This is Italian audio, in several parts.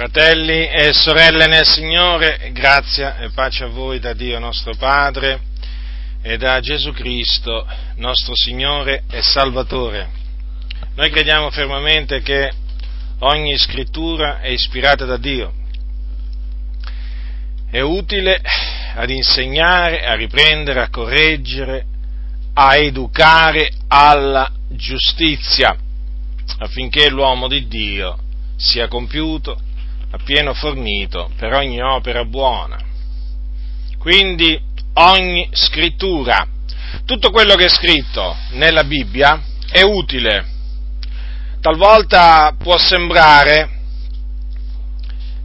Fratelli e sorelle nel Signore, grazia e pace a voi da Dio nostro Padre e da Gesù Cristo, nostro Signore e Salvatore. Noi crediamo fermamente che ogni scrittura è ispirata da Dio, è utile ad insegnare, a riprendere, a correggere, a educare alla giustizia, affinché l'uomo di Dio sia compiuto, appieno fornito per ogni opera buona. Quindi ogni scrittura, tutto quello che è scritto nella Bibbia è utile. Talvolta può sembrare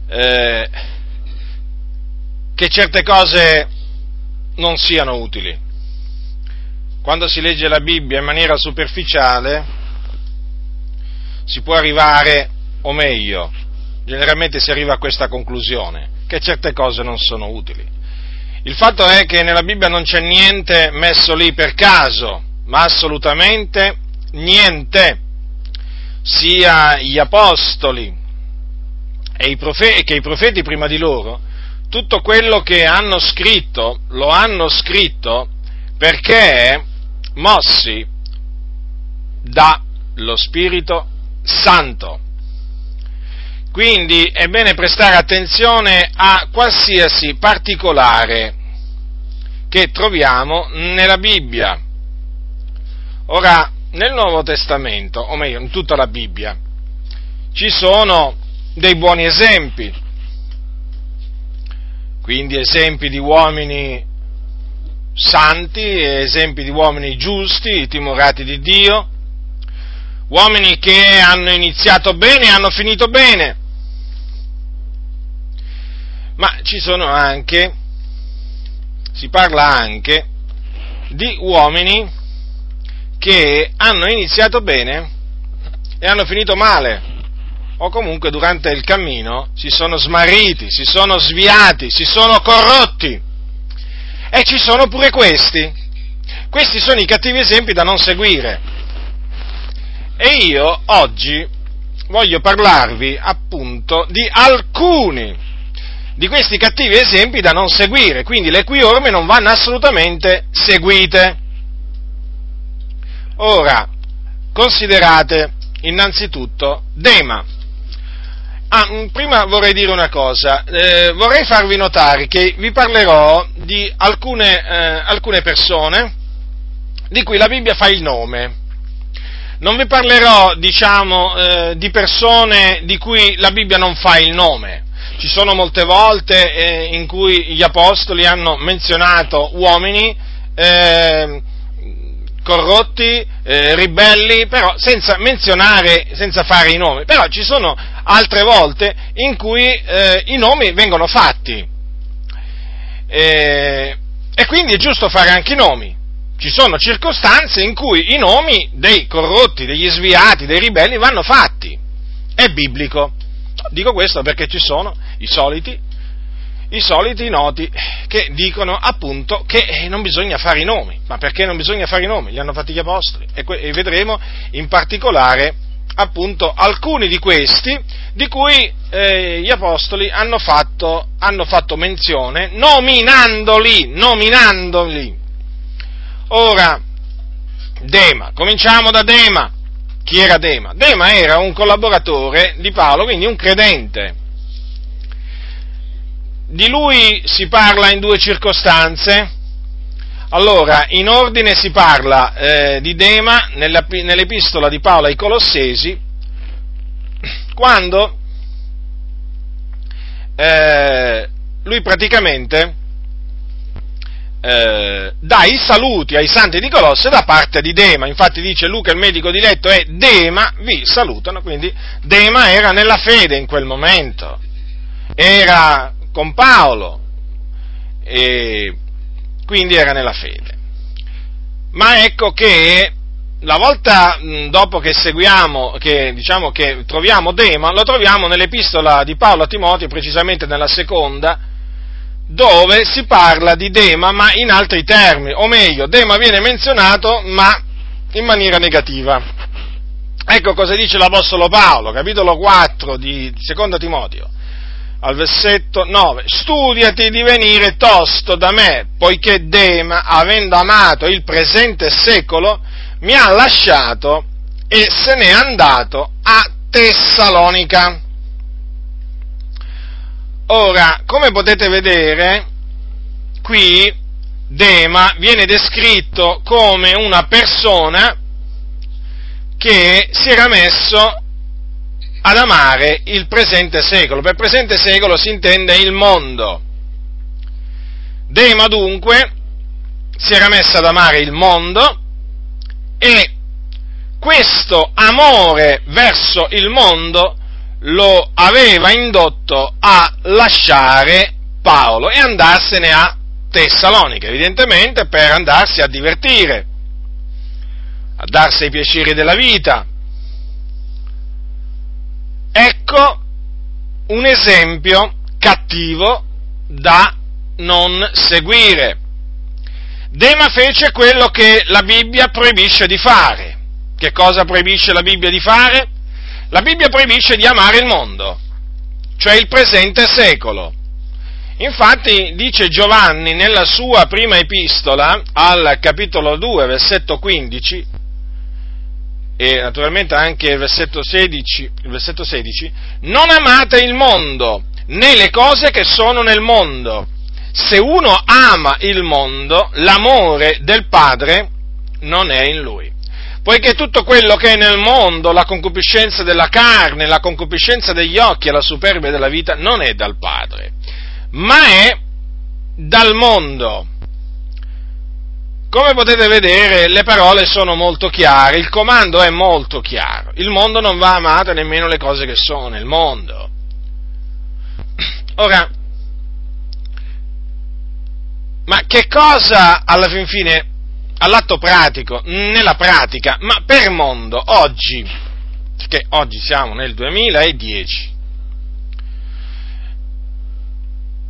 eh, che certe cose non siano utili. Quando si legge la Bibbia in maniera superficiale si può arrivare, o meglio, generalmente si arriva a questa conclusione, che certe cose non sono utili. Il fatto è che nella Bibbia non c'è niente messo lì per caso, ma assolutamente niente. Sia gli apostoli e profeti, che i profeti prima di loro, tutto quello che hanno scritto, lo hanno scritto perché mossi dallo Spirito Santo. Quindi è bene prestare attenzione a qualsiasi particolare che troviamo nella Bibbia. Ora, nel Nuovo Testamento, o meglio, in tutta la Bibbia, ci sono dei buoni esempi, quindi esempi di uomini santi, esempi di uomini giusti, timorati di Dio, uomini che hanno iniziato bene e hanno finito bene, ma ci sono anche, si parla anche di uomini che hanno iniziato bene e hanno finito male, o comunque durante il cammino si sono smarriti, si sono sviati, si sono corrotti. E ci sono pure questi. Questi sono i cattivi esempi da non seguire. E io oggi voglio parlarvi appunto di alcuni di questi cattivi esempi da non seguire, quindi le cui orme non vanno assolutamente seguite. Ora, considerate innanzitutto Dema. Ah, mm, prima vorrei dire una cosa, eh, vorrei farvi notare che vi parlerò di alcune, eh, alcune persone di cui la Bibbia fa il nome. Non vi parlerò, diciamo, eh, di persone di cui la Bibbia non fa il nome, ci sono molte volte eh, in cui gli apostoli hanno menzionato uomini eh, corrotti, eh, ribelli, però senza menzionare, senza fare i nomi. Però ci sono altre volte in cui eh, i nomi vengono fatti. Eh, e quindi è giusto fare anche i nomi. Ci sono circostanze in cui i nomi dei corrotti, degli sviati, dei ribelli vanno fatti. È biblico. Dico questo perché ci sono i soliti, i soliti noti che dicono appunto che non bisogna fare i nomi. Ma perché non bisogna fare i nomi? Li hanno fatti gli apostoli e, que- e vedremo in particolare appunto alcuni di questi di cui eh, gli apostoli hanno fatto, hanno fatto menzione nominandoli, nominandoli. Ora, Dema, cominciamo da Dema. Chi era Dema? Dema era un collaboratore di Paolo, quindi un credente. Di lui si parla in due circostanze. Allora, in ordine si parla eh, di Dema nell'epistola di Paolo ai Colossesi, quando eh, lui praticamente eh, dà i saluti ai santi di Colosse da parte di Dema. Infatti dice Luca, il medico diletto, e Dema vi salutano. Quindi Dema era nella fede in quel momento, era con Paolo, e quindi era nella fede. Ma ecco che la volta dopo che seguiamo, che diciamo che troviamo Dema, lo troviamo nell'epistola di Paolo a Timoteo, precisamente nella seconda, dove si parla di Dema ma in altri termini, o meglio, Dema viene menzionato ma in maniera negativa. Ecco cosa dice l'Apostolo Paolo, capitolo 4 di 2 Timoteo. al versetto 9, studiati di venire tosto da me, poiché Dema, avendo amato il presente secolo, mi ha lasciato e se n'è andato a Tessalonica. Ora, come potete vedere, qui Dema viene descritto come una persona che si era messo ad amare il presente secolo. Per presente secolo si intende il mondo. Dema dunque si era messo ad amare il mondo e questo amore verso il mondo lo aveva indotto a lasciare Paolo e andarsene a Tessalonica, evidentemente per andarsi a divertire, a darsi i piaceri della vita. Ecco un esempio cattivo da non seguire. Dema fece quello che la Bibbia proibisce di fare. Che cosa proibisce la Bibbia di fare? La Bibbia proibisce di amare il mondo, cioè il presente secolo. Infatti dice Giovanni nella sua prima epistola al capitolo 2, versetto 15, e naturalmente anche il versetto 16, il versetto 16 non amate il mondo, né le cose che sono nel mondo. Se uno ama il mondo, l'amore del Padre non è in lui poiché tutto quello che è nel mondo, la concupiscenza della carne, la concupiscenza degli occhi e la superbia della vita, non è dal Padre, ma è dal mondo. Come potete vedere, le parole sono molto chiare, il comando è molto chiaro. Il mondo non va amato nemmeno le cose che sono nel mondo. Ora, ma che cosa alla fin fine all'atto pratico, nella pratica, ma per mondo, oggi, perché oggi siamo nel 2010,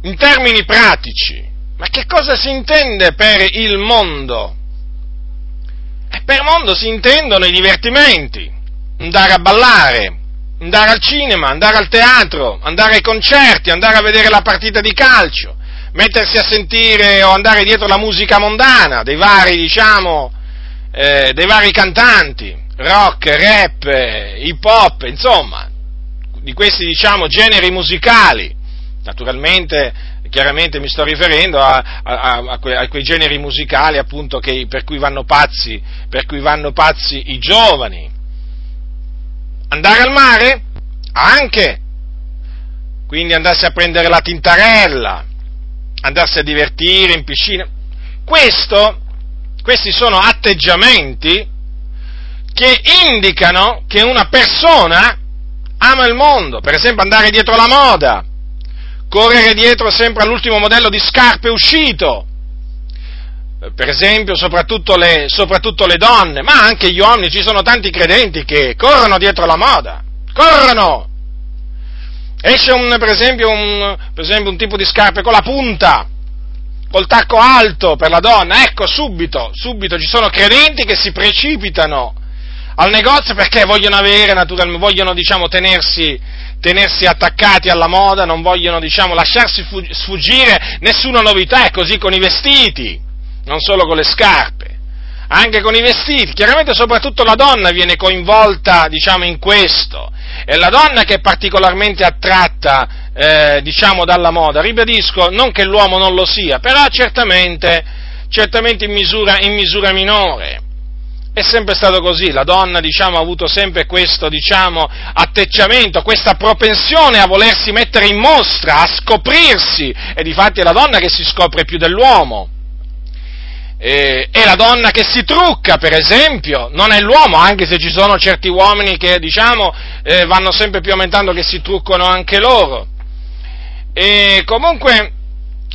in termini pratici, ma che cosa si intende per il mondo? E per mondo si intendono i divertimenti, andare a ballare, andare al cinema, andare al teatro, andare ai concerti, andare a vedere la partita di calcio, mettersi a sentire o andare dietro la musica mondana dei vari, diciamo, eh, dei vari cantanti, rock, rap, hip hop, insomma, di questi, diciamo, generi musicali. Naturalmente, chiaramente mi sto riferendo a, a, a, que, a quei generi musicali appunto che, per, cui pazzi, per cui vanno pazzi i giovani. Andare al mare? Anche. Quindi andarsi a prendere la tintarella, andarsi a divertire in piscina. Questo, questi sono atteggiamenti che indicano che una persona ama il mondo, per esempio andare dietro la moda, correre dietro sempre all'ultimo modello di scarpe uscito, per esempio soprattutto le, soprattutto le donne, ma anche gli uomini, ci sono tanti credenti che corrono dietro la moda, corrono, Esce un, per, esempio, un, per esempio un tipo di scarpe con la punta, col tacco alto per la donna, ecco subito, subito ci sono credenti che si precipitano al negozio perché vogliono avere, naturalmente, vogliono diciamo tenersi, tenersi attaccati alla moda, non vogliono diciamo lasciarsi sfuggire. Nessuna novità, è così con i vestiti, non solo con le scarpe anche con i vestiti, chiaramente soprattutto la donna viene coinvolta, diciamo, in questo, è la donna che è particolarmente attratta, eh, diciamo, dalla moda, ribadisco, non che l'uomo non lo sia, però certamente, certamente in, misura, in misura minore, è sempre stato così, la donna diciamo, ha avuto sempre questo diciamo, atteggiamento, questa propensione a volersi mettere in mostra, a scoprirsi, e difatti è la donna che si scopre più dell'uomo eh, è la donna che si trucca, per esempio, non è l'uomo, anche se ci sono certi uomini che, diciamo, eh, vanno sempre più aumentando che si truccano anche loro. E comunque,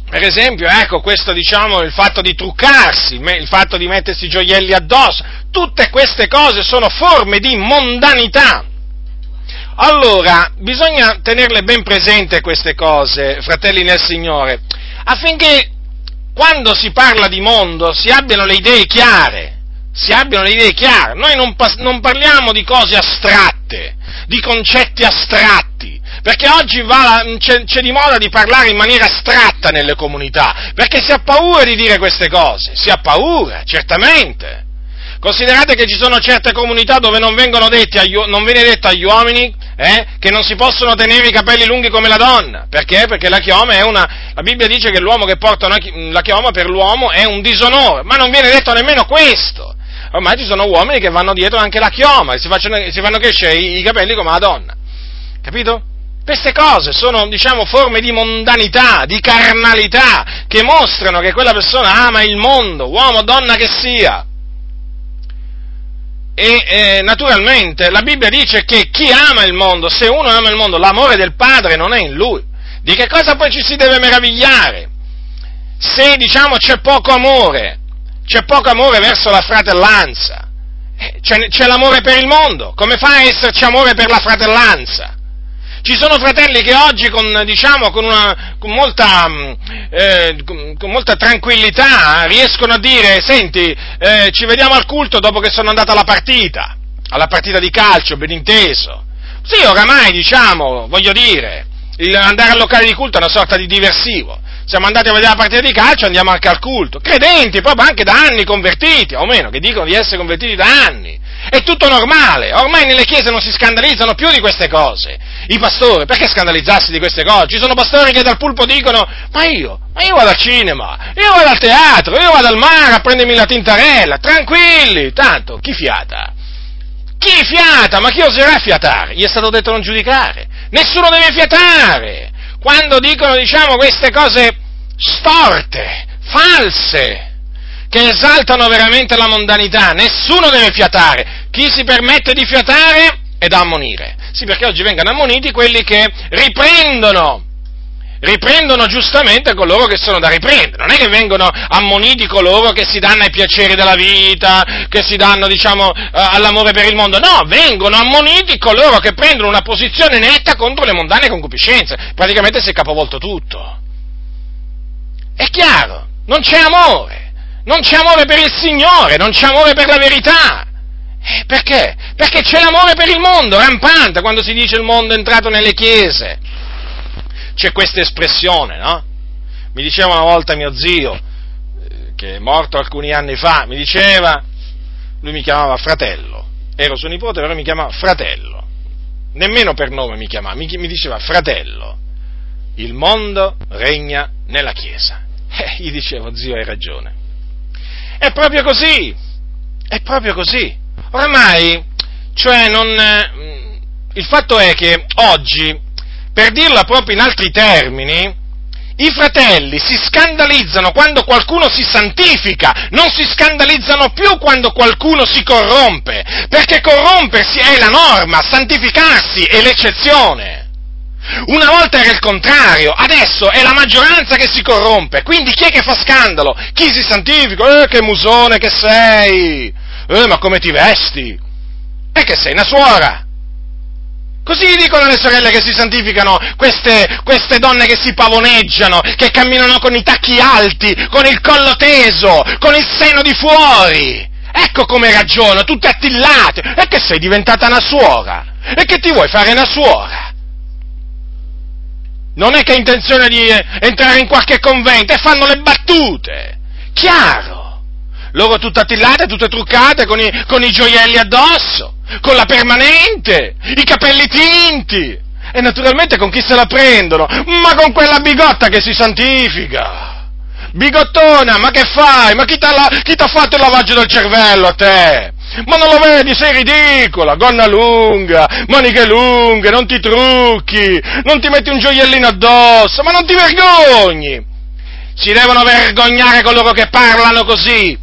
per esempio, ecco, questo, diciamo, il fatto di truccarsi, il fatto di mettersi gioielli addosso, tutte queste cose sono forme di mondanità. Allora, bisogna tenerle ben presente queste cose, fratelli nel Signore, affinché quando si parla di mondo si abbiano le idee chiare, si abbiano le idee chiare. Noi non, non parliamo di cose astratte, di concetti astratti, Perché oggi va, c'è, c'è, di moda di parlare in maniera astratta nelle comunità, perché si ha paura di dire queste cose, si ha paura, certamente. Considerate che ci sono certe comunità dove non, agli, non viene detto agli uomini eh, che non si possono tenere i capelli lunghi come la donna. Perché? Perché la chioma è una. La Bibbia dice che l'uomo che porta una, la chioma per l'uomo è un disonore, ma non viene detto nemmeno questo. Ormai ci sono uomini che vanno dietro anche la chioma e si, facciano, si fanno crescere i, i capelli come la donna. Capito? Queste cose sono, diciamo, forme di mondanità, di carnalità, che mostrano che quella persona ama il mondo, uomo o donna che sia. E eh, naturalmente la Bibbia dice che chi ama il mondo, se uno ama il mondo, l'amore del Padre non è in lui. Di che cosa poi ci si deve meravigliare? Se diciamo c'è poco amore, c'è poco amore verso la fratellanza, eh, c'è, c'è l'amore per il mondo, come fa a esserci amore per la fratellanza? Ci sono fratelli che oggi con, diciamo, con, una, con, molta, mm, eh, con molta, tranquillità riescono a dire, senti, eh, ci vediamo al culto dopo che sono andato alla partita, alla partita di calcio, ben inteso. Sì, oramai, diciamo, voglio dire, andare al locale di culto è una sorta di diversivo siamo andati a vedere la partita di calcio, andiamo anche al culto. Credenti, proprio anche da anni convertiti, o meno, che dicono di essere convertiti da anni. È tutto normale, ormai nelle chiese non si scandalizzano più di queste cose. I pastori, perché scandalizzarsi di queste cose? Ci sono pastori che dal pulpo dicono, ma io, ma io vado al cinema, io vado al teatro, io vado al mare a prendermi la tintarella, tranquilli, tanto, chi fiata? Chi fiata? Ma chi oserà fiatare? Gli è stato detto non giudicare. Nessuno deve fiatare. Quando dicono, diciamo, queste cose storte, false, che esaltano veramente la mondanità, nessuno deve fiatare, chi si permette di fiatare è da ammonire, sì perché oggi vengono ammoniti quelli che riprendono, riprendono giustamente coloro che sono da riprendere, non è che vengono ammoniti coloro che si danno ai piaceri della vita, che si danno, diciamo, eh, all'amore per il mondo, no, vengono ammoniti coloro che prendono una posizione netta contro le mondane concupiscenze, praticamente si è capovolto tutto. È chiaro, non c'è amore non c'è amore per il Signore, non c'è amore per la verità. Eh, perché? Perché c'è l'amore per il mondo, rampante, quando si dice il mondo è entrato nelle chiese. C'è questa espressione, no? Mi diceva una volta mio zio, eh, che è morto alcuni anni fa, mi diceva, lui mi chiamava fratello, ero suo nipote, però mi chiamava fratello, nemmeno per nome mi chiamava, mi, mi diceva fratello, il mondo regna nella Chiesa. Eh, gli dicevo, zio, hai ragione. È proprio così, è proprio così. Ormai, cioè, non, eh, il fatto è che oggi, per dirla proprio in altri termini, i fratelli si scandalizzano quando qualcuno si santifica, non si scandalizzano più quando qualcuno si corrompe, perché corrompersi è la norma, santificarsi è l'eccezione. Una volta era il contrario, adesso è la maggioranza che si corrompe, quindi chi è che fa scandalo? Chi si santifica? Eh, che musone che sei! Eh, ma come ti vesti? E che sei una suora! Così dicono le sorelle che si santificano, queste, queste, donne che si pavoneggiano, che camminano con i tacchi alti, con il collo teso, con il seno di fuori. Ecco come ragionano, tutte attillate. E che sei diventata una suora? E che ti vuoi fare una suora? Non è che ha intenzione di entrare in qualche convento e fanno le battute. Chiaro. Loro tutte attillate, tutte truccate, con i, con i gioielli addosso, con la permanente, i capelli tinti. E naturalmente con chi se la prendono? Ma con quella bigotta che si santifica. Bigottona, ma che fai? Ma chi ti ha fatto il lavaggio del cervello a te? Ma non lo vedi? Sei ridicola, gonna lunga, maniche lunghe, non ti trucchi, non ti metti un gioiellino addosso, ma non ti vergogni! Si devono vergognare coloro che parlano così.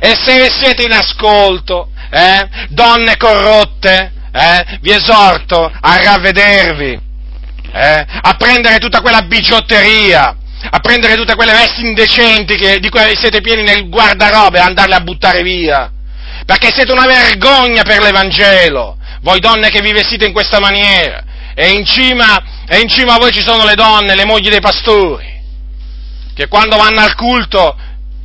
E se siete in ascolto, eh, donne corrotte, eh, vi esorto a ravvedervi, eh, a prendere tutta quella bigiotteria, a prendere tutte quelle vesti indecenti che, di cui siete pieni nel guardarobe e andarle a buttare via perché siete una vergogna per l'Evangelo, voi donne che vi vestite in questa maniera, e in cima, e in cima a voi ci sono le donne, le mogli dei pastori, che quando vanno al culto,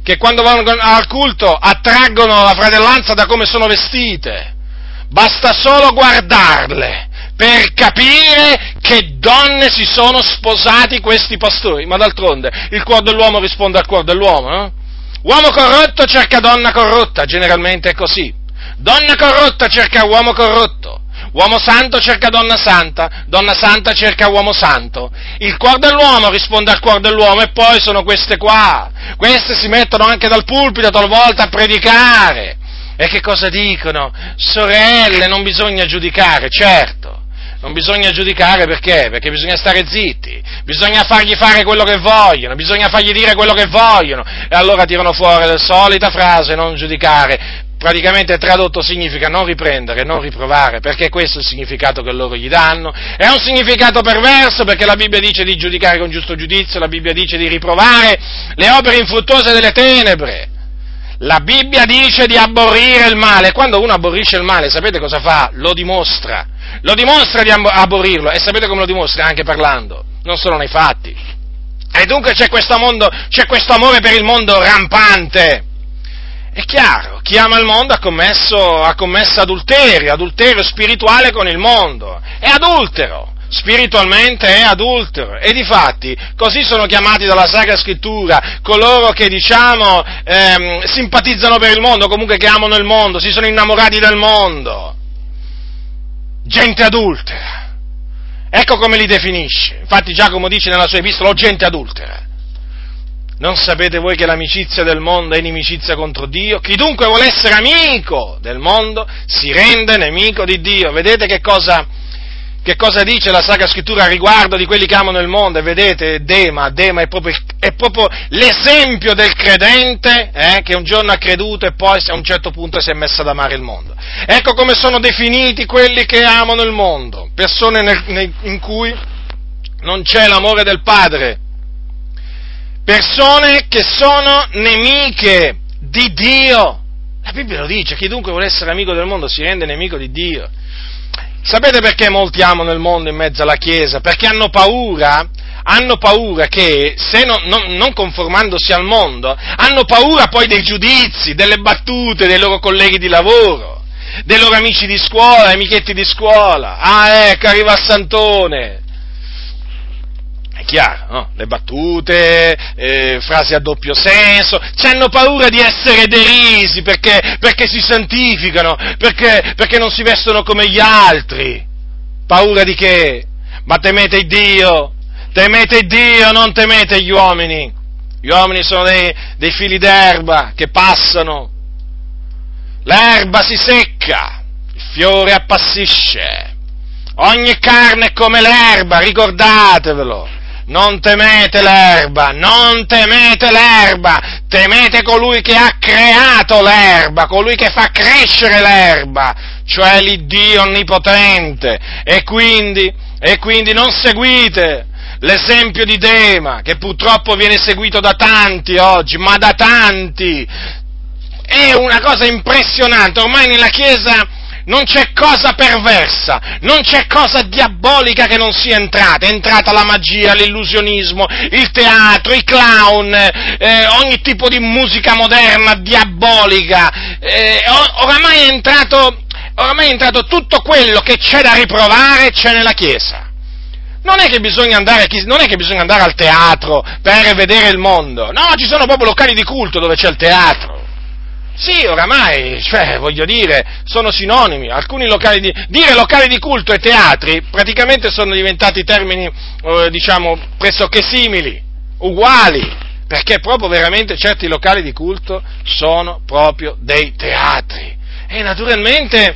che quando vanno al culto attraggono la fratellanza da come sono vestite, basta solo guardarle per capire che donne si sono sposati questi pastori. Ma d'altronde il cuore dell'uomo risponde al cuore dell'uomo, no? Uomo corrotto cerca donna corrotta, generalmente è così. Donna corrotta cerca uomo corrotto. Uomo santo cerca donna santa, donna santa cerca uomo santo. Il cuore dell'uomo risponde al cuore dell'uomo e poi sono queste qua. Queste si mettono anche dal pulpito talvolta a predicare. E che cosa dicono? Sorelle, non bisogna giudicare, certo. Non bisogna giudicare perché? Perché bisogna stare zitti, bisogna fargli fare quello che vogliono, bisogna fargli dire quello che vogliono. E allora tirano fuori la solita frase, non giudicare, praticamente tradotto significa non riprendere, non riprovare, perché questo è il significato che loro gli danno. È un significato perverso perché la Bibbia dice di giudicare con giusto giudizio, la Bibbia dice di riprovare le opere infruttuose delle tenebre. La Bibbia dice di aborrire il male. Quando uno aborrisce il male, sapete cosa fa? Lo dimostra. Lo dimostra di aborrirlo. E sapete come lo dimostra? Anche parlando, non solo nei fatti. E dunque c'è questo, mondo, c'è questo amore per il mondo rampante. È chiaro, chi ama il mondo ha commesso, ha commesso adulterio, adulterio spirituale con il mondo, è adultero, spiritualmente è adultero. E difatti, così sono chiamati dalla Sacra Scrittura coloro che, diciamo, ehm, simpatizzano per il mondo, comunque che amano il mondo, si sono innamorati del mondo. Gente adultera. Ecco come li definisce. Infatti Giacomo dice nella sua epistola, gente adultera. Non sapete voi che l'amicizia del mondo è inimicizia contro Dio? Chi dunque vuole essere amico del mondo si rende nemico di Dio. Vedete che cosa, che cosa dice la Sacra Scrittura riguardo di quelli che amano il mondo? E vedete, Dema, Dema è proprio, è proprio l'esempio del credente eh, che un giorno ha creduto e poi a un certo punto si è messo ad amare il mondo. Ecco come sono definiti quelli che amano il mondo, persone nel, nel, in cui non c'è l'amore del Padre persone che sono nemiche di Dio. La Bibbia lo dice, chi dunque vuole essere amico del mondo si rende nemico di Dio. Sapete perché molti amano il mondo in mezzo alla Chiesa? Perché hanno paura, hanno paura che, se non, non, non, conformandosi al mondo, hanno paura poi dei giudizi, delle battute dei loro colleghi di lavoro, dei loro amici di scuola, amichetti di scuola. Ah, ecco, arriva Santone, chiaro, no? le battute, eh, frasi a doppio senso, hanno paura di essere derisi perché, perché si santificano, perché, perché non si vestono come gli altri. Paura di che? Ma temete Dio, temete Dio, non temete gli uomini. Gli uomini sono dei, dei fili d'erba che passano. L'erba si secca, il fiore appassisce. Ogni carne è come l'erba, ricordatevelo non temete l'erba, non temete l'erba, temete colui che ha creato l'erba, colui che fa crescere l'erba, cioè l'Iddio onnipotente. E quindi, e quindi non seguite l'esempio di Dema, che purtroppo viene seguito da tanti oggi, ma da tanti. È una cosa impressionante, ormai nella Chiesa non c'è cosa perversa, non c'è cosa diabolica che non sia entrata, è entrata la magia, l'illusionismo, il teatro, i clown, eh, ogni tipo di musica moderna, diabolica, eh, oramai, è entrato, oramai è entrato tutto quello che c'è da riprovare c'è nella Chiesa. Non è, andare, non è che bisogna andare al teatro per vedere il mondo, no, ci sono proprio locali di culto dove c'è il teatro. Sì, oramai, cioè, voglio dire, sono sinonimi. Alcuni locali di, dire locali di culto e teatri praticamente sono diventati termini, eh, diciamo, pressoché simili, uguali, perché proprio veramente certi locali di culto sono proprio dei teatri. E naturalmente,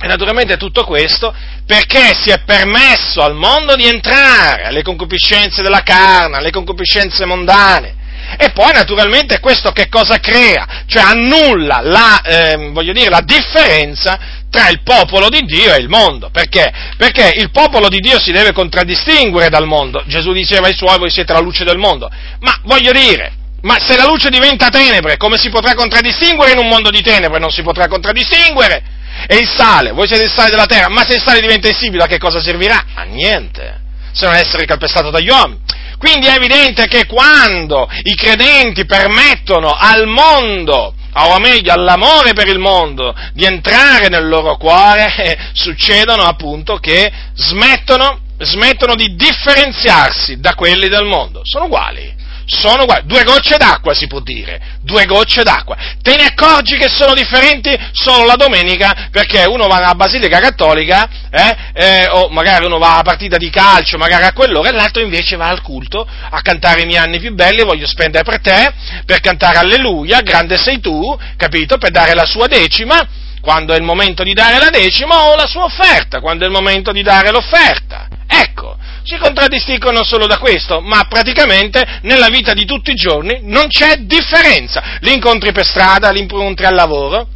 e naturalmente tutto questo perché si è permesso al mondo di entrare alle concupiscenze della carne, alle concupiscenze mondane e poi naturalmente questo che cosa crea? Cioè annulla la, eh, dire, la differenza tra il popolo di Dio e il mondo. Perché? Perché il popolo di Dio si deve contraddistinguere dal mondo. Gesù diceva ai suoi, voi siete la luce del mondo. Ma voglio dire, ma se la luce diventa tenebre, come si potrà contraddistinguere in un mondo di tenebre? Non si potrà contraddistinguere. E il sale, voi siete il sale della terra, ma se il sale diventa insibile a che cosa servirà? A niente, se non essere calpestato dagli uomini. Quindi è evidente che quando i credenti permettono al mondo, o meglio all'amore per il mondo, di entrare nel loro cuore, eh, succedono appunto che smettono, smettono di differenziarsi da quelli del mondo. Sono uguali sono uguali, due gocce d'acqua si può dire, due gocce d'acqua. Te ne accorgi che sono differenti? Solo la domenica perché uno va alla basilica cattolica, eh, eh, o magari uno va alla partita di calcio, magari a quell'ora, e l'altro invece va al culto a cantare i miei anni più belli, voglio spendere per te, per cantare alleluia, grande sei tu, capito, per dare la sua decima, quando è il momento di dare la decima, o la sua offerta, quando è il momento di dare l'offerta. Ecco, si contraddistinguono solo da questo, ma praticamente nella vita di tutti i giorni non c'è differenza. Li incontri per strada, li incontri al lavoro,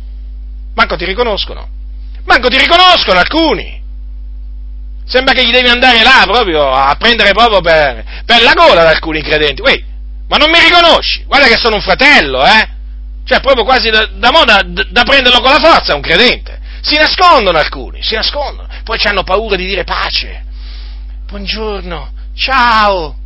manco ti riconoscono. Manco ti riconoscono alcuni. Sembra che gli devi andare là proprio a prendere proprio per, per la gola da alcuni credenti. Uè, ma non mi riconosci? Guarda che sono un fratello, eh? Cioè, proprio quasi da, da, da, da prenderlo con la forza un credente. Si nascondono alcuni, si nascondono. Poi hanno paura di dire pace buongiorno, ciao.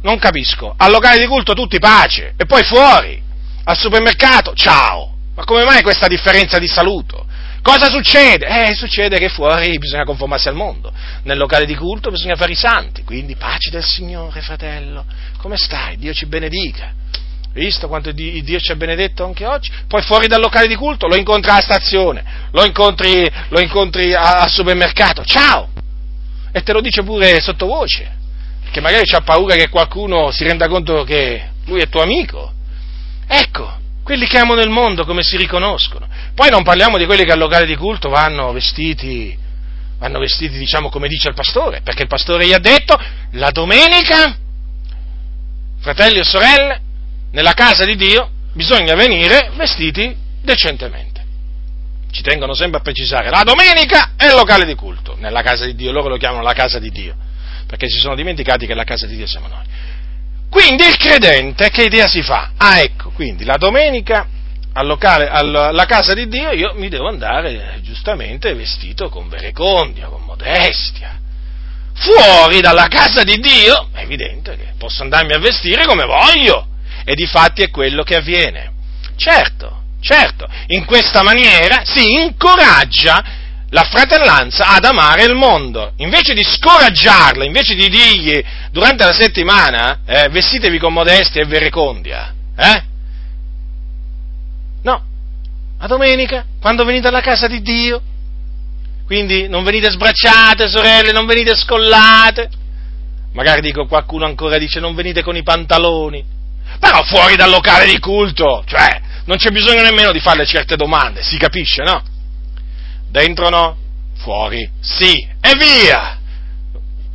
Non capisco. Al locale di culto tutti pace e poi fuori, al supermercato, ciao. Ma come mai questa differenza di saluto? Cosa succede? Eh, succede che fuori bisogna conformarsi al mondo, nel locale di culto bisogna fare i santi, quindi pace del Signore, fratello. Come stai? Dio ci benedica. Visto quanto Dio ci ha benedetto anche oggi? Poi fuori dal locale di culto lo incontri alla stazione, lo incontri, lo incontri al supermercato. Ciao! e te lo dice pure sottovoce, perché magari c'ha paura che qualcuno si renda conto che lui è tuo amico. Ecco, quelli che amano il mondo come si riconoscono. Poi non parliamo di quelli che al locale di culto vanno vestiti, vanno vestiti diciamo come dice il pastore, perché il pastore gli ha detto la domenica, fratelli e sorelle, nella casa di Dio bisogna venire vestiti decentemente ci tengono sempre a precisare, la domenica è il locale di culto, nella casa di Dio, loro lo chiamano la casa di Dio, perché si sono dimenticati che la casa di Dio siamo noi. Quindi il credente che idea si fa? Ah ecco, quindi la domenica al locale, alla casa di Dio io mi devo andare giustamente vestito con verecondia, con modestia. Fuori dalla casa di Dio è evidente che posso andarmi a vestire come voglio e di fatti è quello che avviene. Certo, Certo, in questa maniera si incoraggia la fratellanza ad amare il mondo. Invece di scoraggiarla, invece di dirgli durante la settimana eh, vestitevi con modestia e verecondia, eh? No, a domenica, quando venite alla casa di Dio, quindi non venite sbracciate, sorelle, non venite scollate. Magari dico qualcuno ancora dice non venite con i pantaloni. Però fuori dal locale di culto, cioè non c'è bisogno nemmeno di farle certe domande, si capisce, no? Dentro no, fuori sì, e via!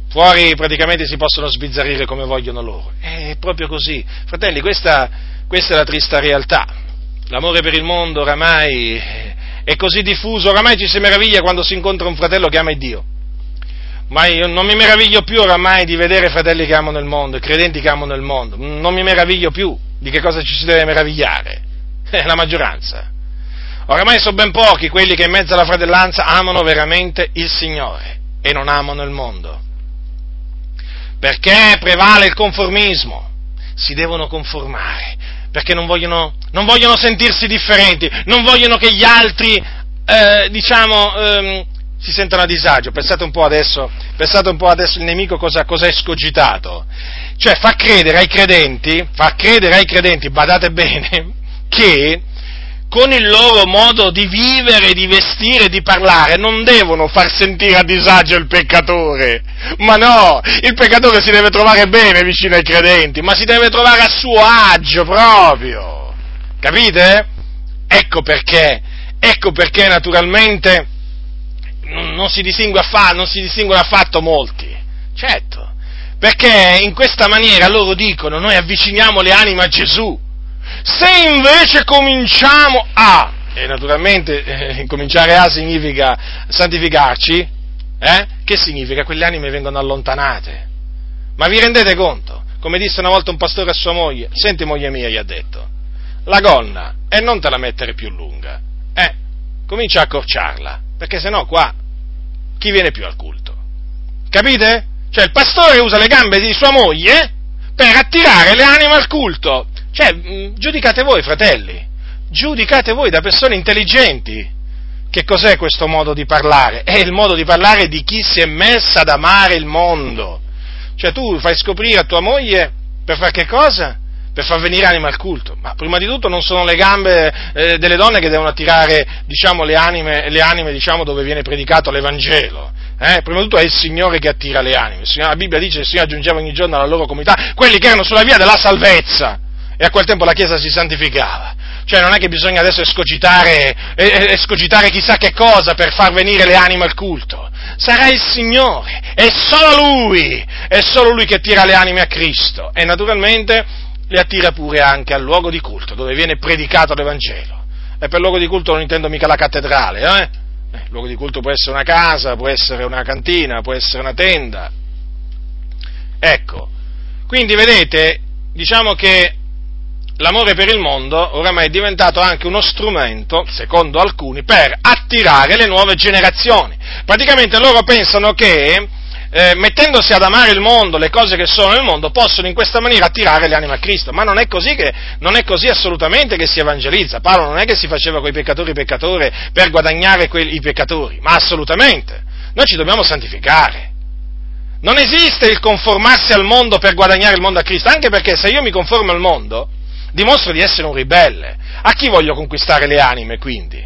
Fuori praticamente si possono sbizzarrire come vogliono loro. È proprio così. Fratelli, questa, questa è la trista realtà. L'amore per il mondo oramai è così diffuso, oramai ci si meraviglia quando si incontra un fratello che ama Dio. Ma io non mi meraviglio più oramai di vedere fratelli che amano il mondo, credenti che amano il mondo. Non mi meraviglio più di che cosa ci si deve meravigliare è la maggioranza. Oramai sono ben pochi quelli che in mezzo alla fratellanza amano veramente il Signore e non amano il mondo. Perché prevale il conformismo, si devono conformare, perché non vogliono, non vogliono sentirsi differenti, non vogliono che gli altri, eh, diciamo, ehm, si sentano a disagio. Pensate un po' adesso, un po' adesso il nemico cosa, cosa è scogitato. Cioè fa credere ai credenti, fa credere ai credenti, badate bene, che con il loro modo di vivere, di vestire, di parlare, non devono far sentire a disagio il peccatore. Ma no, il peccatore si deve trovare bene vicino ai credenti, ma si deve trovare a suo agio proprio. Capite? Ecco perché, ecco perché naturalmente non si, affatto, non si distinguono affatto molti. Certo, perché in questa maniera loro dicono noi avviciniamo le anime a Gesù se invece cominciamo a, e naturalmente eh, cominciare a significa santificarci, eh? che significa? Quelle anime vengono allontanate. Ma vi rendete conto? Come disse una volta un pastore a sua moglie, senti moglie mia, gli ha detto, la gonna, e non te la mettere più lunga, eh, comincia a accorciarla, perché sennò qua chi viene più al culto? Capite? Cioè il pastore usa le gambe di sua moglie per attirare le anime al culto. Cioè, mm, giudicate voi, fratelli. giudicate voi da persone intelligenti. Che cos'è questo modo di parlare? È il modo di parlare di chi si è messa ad amare il mondo. Cioè tu fai scoprire a tua moglie per fare che cosa? Per far venire anima al culto. Ma prima di tutto non sono le gambe eh, delle donne che devono attirare diciamo, le anime, le anime diciamo, dove viene predicato l'Evangelo. Eh? Prima di tutto è il Signore che attira le anime. La Bibbia dice che il Signore aggiungeva ogni giorno alla loro comunità quelli che erano sulla via della salvezza. E a quel tempo la Chiesa si santificava. Cioè non è che bisogna adesso escogitare, escogitare chissà che cosa per far venire le anime al culto. Sarà il Signore, è solo Lui, è solo Lui che attira le anime a Cristo. E naturalmente le attira pure anche al luogo di culto, dove viene predicato l'Evangelo. E per luogo di culto non intendo mica la cattedrale, eh? eh luogo di culto può essere una casa, può essere una cantina, può essere una tenda. Ecco, quindi vedete, diciamo che l'amore per il mondo oramai è diventato anche uno strumento, secondo alcuni, per attirare le nuove generazioni. Praticamente loro pensano che eh, mettendosi ad amare il mondo, le cose che sono nel mondo, possono in questa maniera attirare le anime a Cristo. Ma non è così, che, non è così assolutamente che si evangelizza. Paolo non è che si faceva con i peccatori peccatori per guadagnare quelli, i peccatori, ma assolutamente. Noi ci dobbiamo santificare. Non esiste il conformarsi al mondo per guadagnare il mondo a Cristo, anche perché se io mi conformo al mondo, dimostro di essere un ribelle. A chi voglio conquistare le anime, quindi?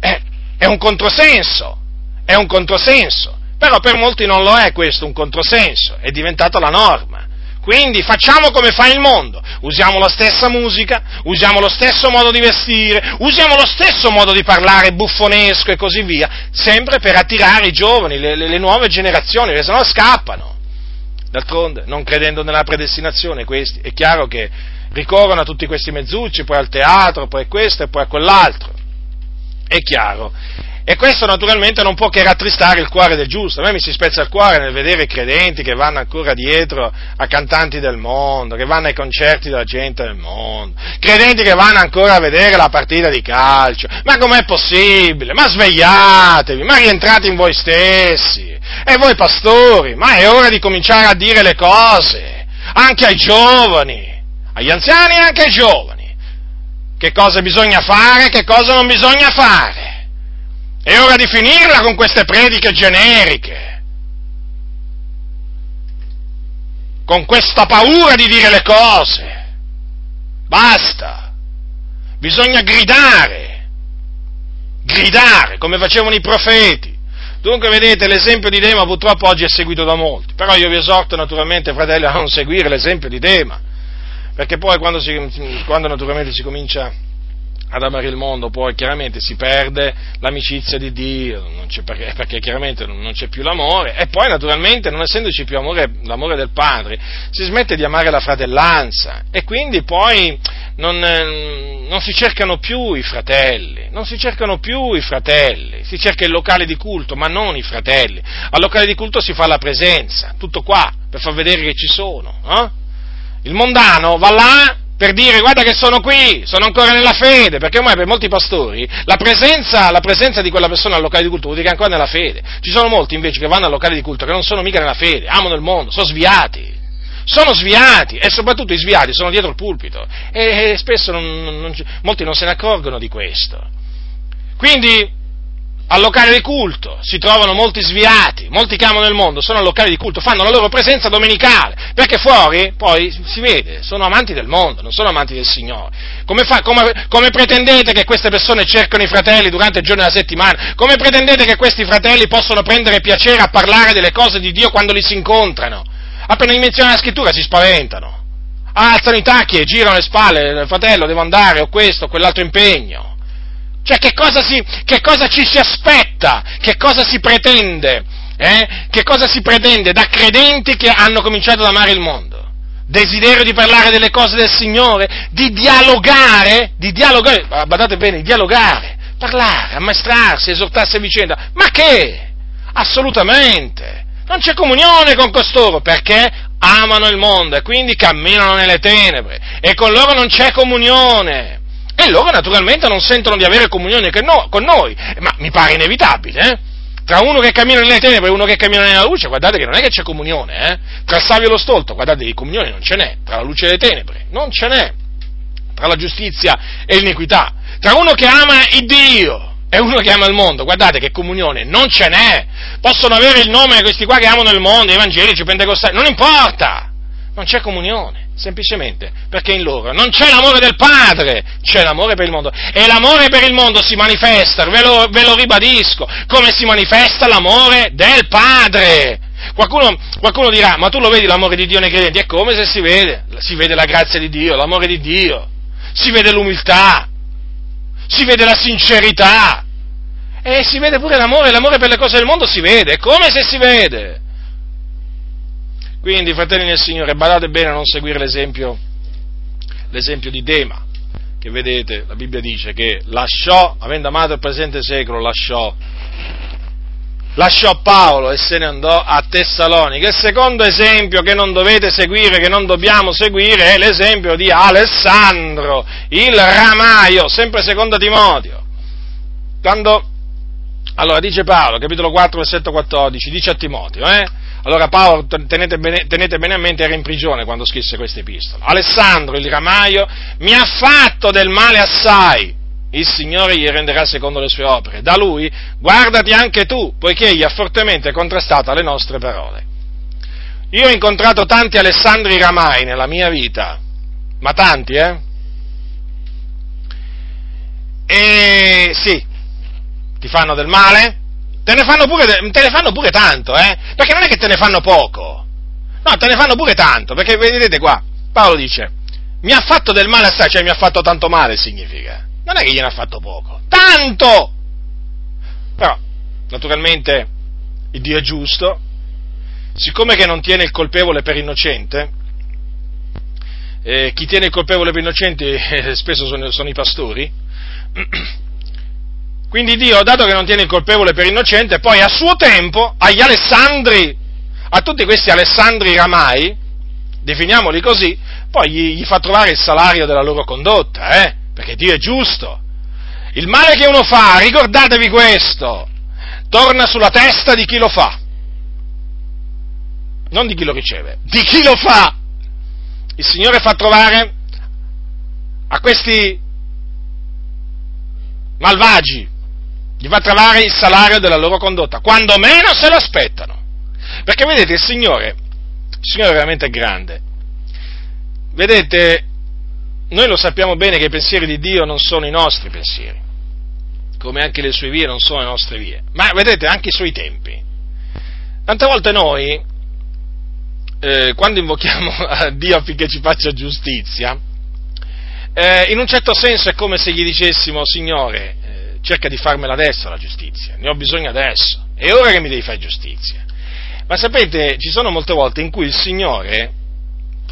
Eh, è un controsenso, è un controsenso. Però per molti non lo è questo un controsenso, è diventato la norma. Quindi facciamo come fa il mondo, usiamo la stessa musica, usiamo lo stesso modo di vestire, usiamo lo stesso modo di parlare buffonesco e così via, sempre per attirare i giovani, le, le, le nuove generazioni, perché sennò scappano. D'altronde, non credendo nella predestinazione, questi, è chiaro che ricorrono a tutti questi mezzucci, poi al teatro, poi a questo e poi a quell'altro. È chiaro. E questo naturalmente non può che rattristare il cuore del giusto. A me mi si spezza il cuore nel vedere credenti che vanno ancora dietro a cantanti del mondo, che vanno ai concerti della gente del mondo, credenti che vanno ancora a vedere la partita di calcio. Ma com'è possibile? Ma svegliatevi, ma rientrate in voi stessi. E voi pastori, ma è ora di cominciare a dire le cose, anche ai giovani agli anziani e anche ai giovani. Che cosa bisogna fare, che cosa non bisogna fare. È ora di finirla con queste prediche generiche. Con questa paura di dire le cose. Basta. Bisogna gridare. Gridare, come facevano i profeti. Dunque, vedete, l'esempio di Dema purtroppo oggi è seguito da molti, però io vi esorto naturalmente, fratelli, a non seguire l'esempio di Dema perché poi quando, si, quando naturalmente si comincia ad amare il mondo, poi chiaramente si perde l'amicizia di Dio, perché, perché, chiaramente non c'è più l'amore, e poi naturalmente non essendoci più amore, l'amore del Padre, si smette di amare la fratellanza, e quindi poi non, non, si cercano più i fratelli, non si cercano più i fratelli, si cerca il locale di culto, ma non i fratelli. Al locale di culto si fa la presenza, tutto qua, per far vedere che ci sono, eh? Il mondano va là per dire guarda che sono qui, sono ancora nella fede, perché ormai per molti pastori la presenza, la presenza, di quella persona al locale di culto vuol dire che è ancora nella fede. Ci sono molti invece che vanno al locale di culto che non sono mica nella fede, amano il mondo, sono sviati. Sono sviati e soprattutto i sviati sono dietro il pulpito e, e spesso non, non, molti non se ne accorgono di questo. Quindi al locale di culto si trovano molti sviati, molti che amano il mondo, sono al locale di culto, fanno la loro presenza domenicale, perché fuori poi si vede, sono amanti del mondo, non sono amanti del Signore. Come, fa, come, come pretendete che queste persone cercano i fratelli durante il giorno della settimana? Come pretendete che questi fratelli possano prendere piacere a parlare delle cose di Dio quando li si incontrano? Appena menziona la scrittura si spaventano, alzano i tacchi e girano le spalle, fratello devo andare, ho questo, o quell'altro impegno. Cioè che cosa, si, che cosa ci si aspetta? Che cosa si pretende? Eh? Che cosa si pretende da credenti che hanno cominciato ad amare il mondo? Desiderio di parlare delle cose del Signore? Di dialogare? Di dialogare? Badate bene, di dialogare, parlare, ammaestrarsi, esortarsi a vicenda. Ma che? Assolutamente! Non c'è comunione con costoro perché amano il mondo e quindi camminano nelle tenebre e con loro non c'è comunione. E loro naturalmente non sentono di avere comunione con noi, ma mi pare inevitabile, eh? Tra uno che cammina nelle tenebre e uno che cammina nella luce, guardate che non è che c'è comunione, eh? Tra il savio e lo stolto, guardate di comunione non ce n'è, tra la luce e le tenebre, non ce n'è, tra la giustizia e l'iniquità. tra uno che ama il Dio e uno che ama il mondo, guardate che comunione non ce n'è. Possono avere il nome questi qua che amano il mondo, evangelici, pentecostali, non importa. Non c'è comunione, semplicemente perché in loro non c'è l'amore del Padre, c'è l'amore per il mondo. E l'amore per il mondo si manifesta, ve lo, ve lo ribadisco, come si manifesta l'amore del Padre. Qualcuno, qualcuno, dirà, ma tu lo vedi l'amore di Dio nei credenti? È come se si vede, si vede la grazia di Dio, l'amore di Dio, si vede l'umiltà, si vede la sincerità, e si vede pure l'amore, l'amore per le cose del mondo si vede, è come se si vede. Quindi, fratelli nel Signore, badate bene a non seguire l'esempio, l'esempio di Dema, che vedete, la Bibbia dice che lasciò, avendo amato il presente secolo, lasciò lasciò Paolo e se ne andò a Tessalonica. Il secondo esempio che non dovete seguire, che non dobbiamo seguire, è l'esempio di Alessandro, il ramaio, sempre secondo Timoteo. Quando, allora dice Paolo, capitolo 4, versetto 14, dice a Timoteo, eh? Allora Paolo, tenete bene, tenete bene, a mente, era in prigione quando scrisse questa epistola. Alessandro, il ramaio, mi ha fatto del male assai il Signore gli renderà secondo le sue opere. Da lui guardati anche tu, poiché egli ha fortemente contrastato le nostre parole. Io ho incontrato tanti Alessandri Ramai nella mia vita, ma tanti, eh? E sì, ti fanno del male? Te ne fanno pure, te ne fanno pure tanto, eh? Perché non è che te ne fanno poco. No, te ne fanno pure tanto, perché vedete qua, Paolo dice, mi ha fatto del male assai, cioè mi ha fatto tanto male significa non è che gliene ha fatto poco, tanto! Però, naturalmente, il Dio è giusto, siccome che non tiene il colpevole per innocente, eh, chi tiene il colpevole per innocente eh, spesso sono, sono i pastori, quindi Dio, dato che non tiene il colpevole per innocente, poi a suo tempo, agli Alessandri, a tutti questi Alessandri Ramai, definiamoli così, poi gli, gli fa trovare il salario della loro condotta, eh? perché Dio è giusto. Il male che uno fa, ricordatevi questo, torna sulla testa di chi lo fa, non di chi lo riceve, di chi lo fa. Il Signore fa trovare a questi malvagi, gli fa trovare il salario della loro condotta, quando meno se lo aspettano. Perché vedete, il Signore, il Signore è veramente grande. Vedete, noi lo sappiamo bene che i pensieri di Dio non sono i nostri pensieri, come anche le sue vie non sono le nostre vie, ma vedete anche i suoi tempi. Tante volte noi, eh, quando invochiamo a Dio affinché ci faccia giustizia, eh, in un certo senso è come se gli dicessimo, Signore, cerca di farmela adesso la giustizia, ne ho bisogno adesso, è ora che mi devi fare giustizia. Ma sapete, ci sono molte volte in cui il Signore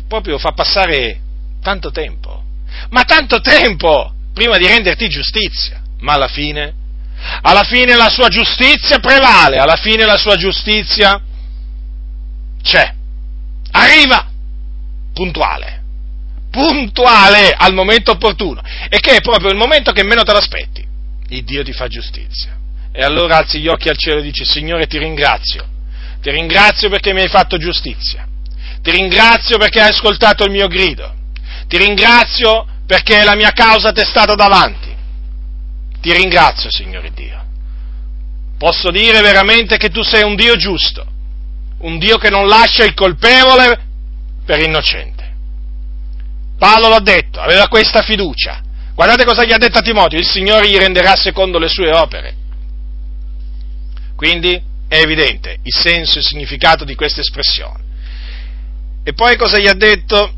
proprio fa passare tanto tempo. Ma tanto tempo prima di renderti giustizia, ma alla fine, alla fine la sua giustizia prevale, alla fine la sua giustizia c'è, arriva, puntuale, puntuale al momento opportuno, e che è proprio il momento che meno te l'aspetti, il Dio ti fa giustizia. E allora alzi gli occhi al cielo e dici, Signore ti ringrazio, ti ringrazio perché mi hai fatto giustizia, ti ringrazio perché hai ascoltato il mio grido, ti ringrazio perché la mia causa ti è stata davanti. Ti ringrazio, Signore Dio. Posso dire veramente che tu sei un Dio giusto, un Dio che non lascia il colpevole per innocente. Paolo l'ha detto, aveva questa fiducia. Guardate cosa gli ha detto a Timoteo, il Signore gli renderà secondo le sue opere. Quindi è evidente il senso e il significato di questa espressione. E poi cosa gli ha detto?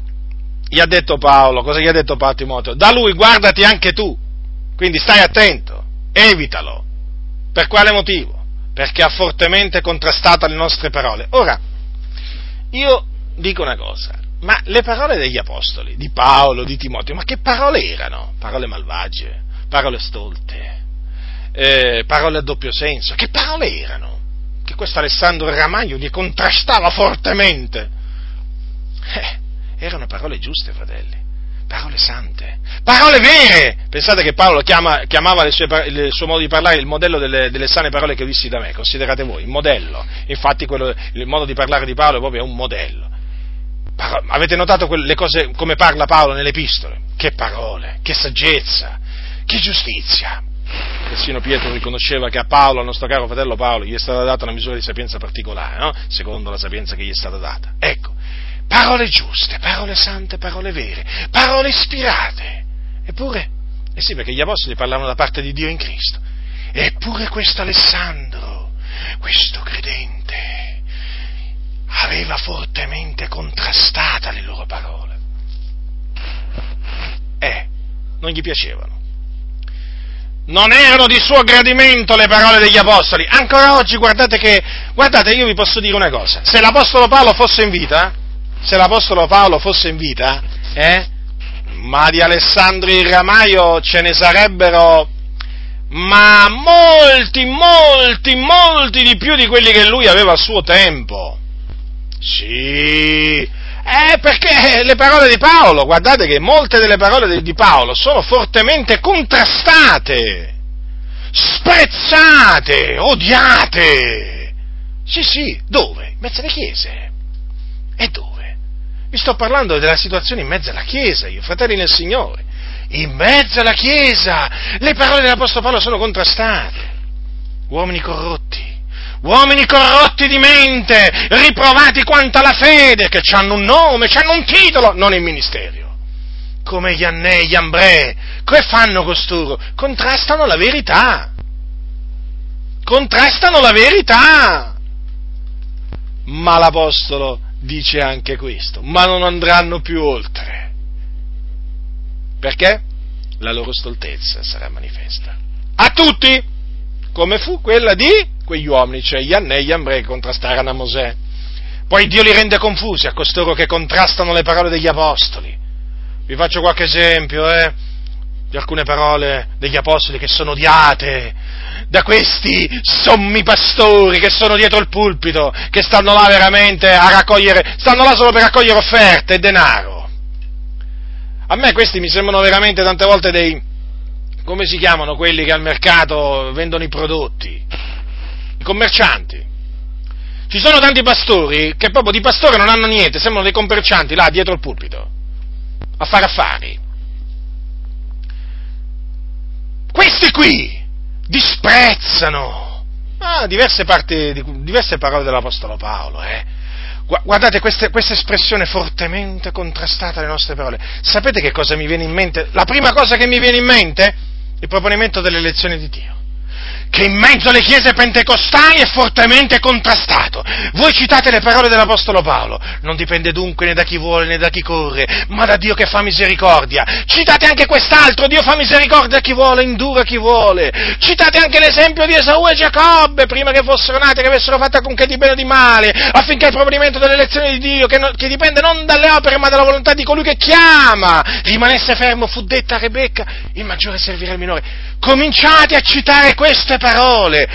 gli ha detto Paolo, cosa gli ha detto Paolo a Timoteo? Da lui guardati anche tu, quindi stai attento, evitalo. Per quale motivo? Perché ha fortemente contrastato le nostre parole. Ora, io dico una cosa, ma le parole degli apostoli, di Paolo, di Timoteo, ma che parole erano? Parole malvagie, parole stolte, eh, parole a doppio senso, che parole erano? Che questo Alessandro Ramaglio li contrastava fortemente. Eh, erano parole giuste, fratelli, parole sante, parole vere. Pensate che Paolo chiama, chiamava sue, il suo modo di parlare il modello delle, delle sane parole che dissi da me, considerate voi, il modello. Infatti quello, il modo di parlare di Paolo è proprio un modello. Avete notato le cose come parla Paolo nelle epistole? Che parole, che saggezza, Che giustizia! Persino Pietro riconosceva che a Paolo, al nostro caro fratello Paolo, gli è stata data una misura di sapienza particolare, no? secondo la sapienza che gli è stata data. Ecco, parole giuste, parole sante, parole vere, parole ispirate. Eppure, eh sì, perché gli apostoli parlavano da parte di Dio in Cristo. Eppure questo Alessandro, questo credente, aveva fortemente contrastata le loro parole. Eh, non gli piacevano non erano di suo gradimento le parole degli apostoli. Ancora oggi guardate che, guardate, io vi posso dire una cosa, se l'apostolo Paolo fosse in vita, se l'apostolo Paolo fosse in vita, eh, ma di Alessandro il Ramaio ce ne sarebbero, ma molti, molti, molti di più di quelli che lui aveva a suo tempo. Sì, eh, perché le parole di Paolo, guardate che molte delle parole di Paolo sono fortemente contrastate, sprezzate, odiate. Sì, sì, dove? In mezzo alle chiese. E dove? Vi sto parlando della situazione in mezzo alla chiesa, io, fratelli nel Signore. In mezzo alla chiesa le parole dell'Apostolo Paolo sono contrastate. Uomini corrotti, uomini corrotti di mente, riprovati quanto alla fede, che hanno un nome, hanno un titolo, non il ministero. Come gli Annei, gli Ambrei, che fanno costoro? Contrastano la verità. Contrastano la verità. Ma l'Apostolo dice anche questo, ma non andranno più oltre. Perché? La loro stoltezza sarà manifesta. A tutti, come fu quella di quegli uomini, cioè gli Annei e gli Ambrei, che contrastarono a Mosè. Poi Dio li rende confusi a costoro che contrastano le parole degli apostoli. Vi faccio qualche esempio, eh, di alcune parole degli apostoli che sono odiate da questi sommi pastori che sono dietro il pulpito, che stanno là veramente a raccogliere, stanno là solo per raccogliere offerte e denaro. A me questi mi sembrano veramente tante volte dei, come si chiamano quelli che al mercato vendono i prodotti? i commercianti. Ci sono tanti pastori che proprio di pastore non hanno niente, sembrano dei commercianti là dietro il pulpito, a fare affari. Questi qui disprezzano ah, diverse, parti, diverse parole dell'Apostolo Paolo, eh. Guardate questa, questa espressione fortemente contrastata alle nostre parole. Sapete che cosa mi viene in mente? La prima cosa che mi viene in mente? Il proponimento delle lezioni di Dio che in mezzo alle chiese pentecostali è fortemente contrastato. Voi citate le parole dell'Apostolo Paolo, non dipende dunque né da chi vuole né da chi corre, ma da Dio che fa misericordia. Citate anche quest'altro, Dio fa misericordia a chi vuole, indura chi vuole. Citate anche l'esempio di Esaù e Giacobbe, prima che fossero nati, che avessero fatto alcunché di bene o di male, affinché il provvedimento delle elezioni di Dio, che, no, che dipende non dalle opere ma dalla volontà di colui che chiama, rimanesse fermo, fu detta a Rebecca, il maggiore servirà il minore. Cominciate a citare queste parole,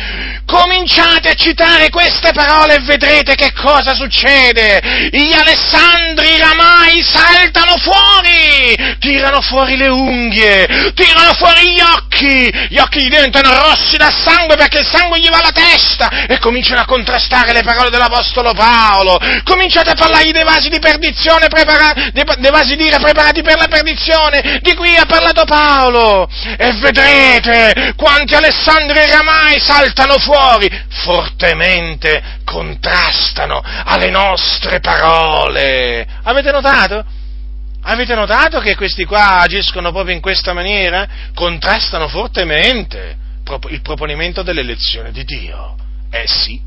cominciate a citare queste parole e vedrete che cosa succede. Gli Alessandri Ramai saltano fuori, tirano fuori le unghie, tirano fuori gli occhi, gli occhi diventano rossi da sangue perché il sangue gli va alla testa e cominciano a contrastare le parole dell'Apostolo Paolo. Cominciate a parlargli dei vasi di perdizione, prepara- dei, dei vasi di ira preparati per la perdizione, di cui ha parlato Paolo. E vedrete quanti Alessandri Ramai saltano fuori, fortemente contrastano alle nostre parole. Avete notato? Avete notato che questi qua agiscono proprio in questa maniera? Contrastano fortemente il proponimento dell'elezione di Dio. Eh sì.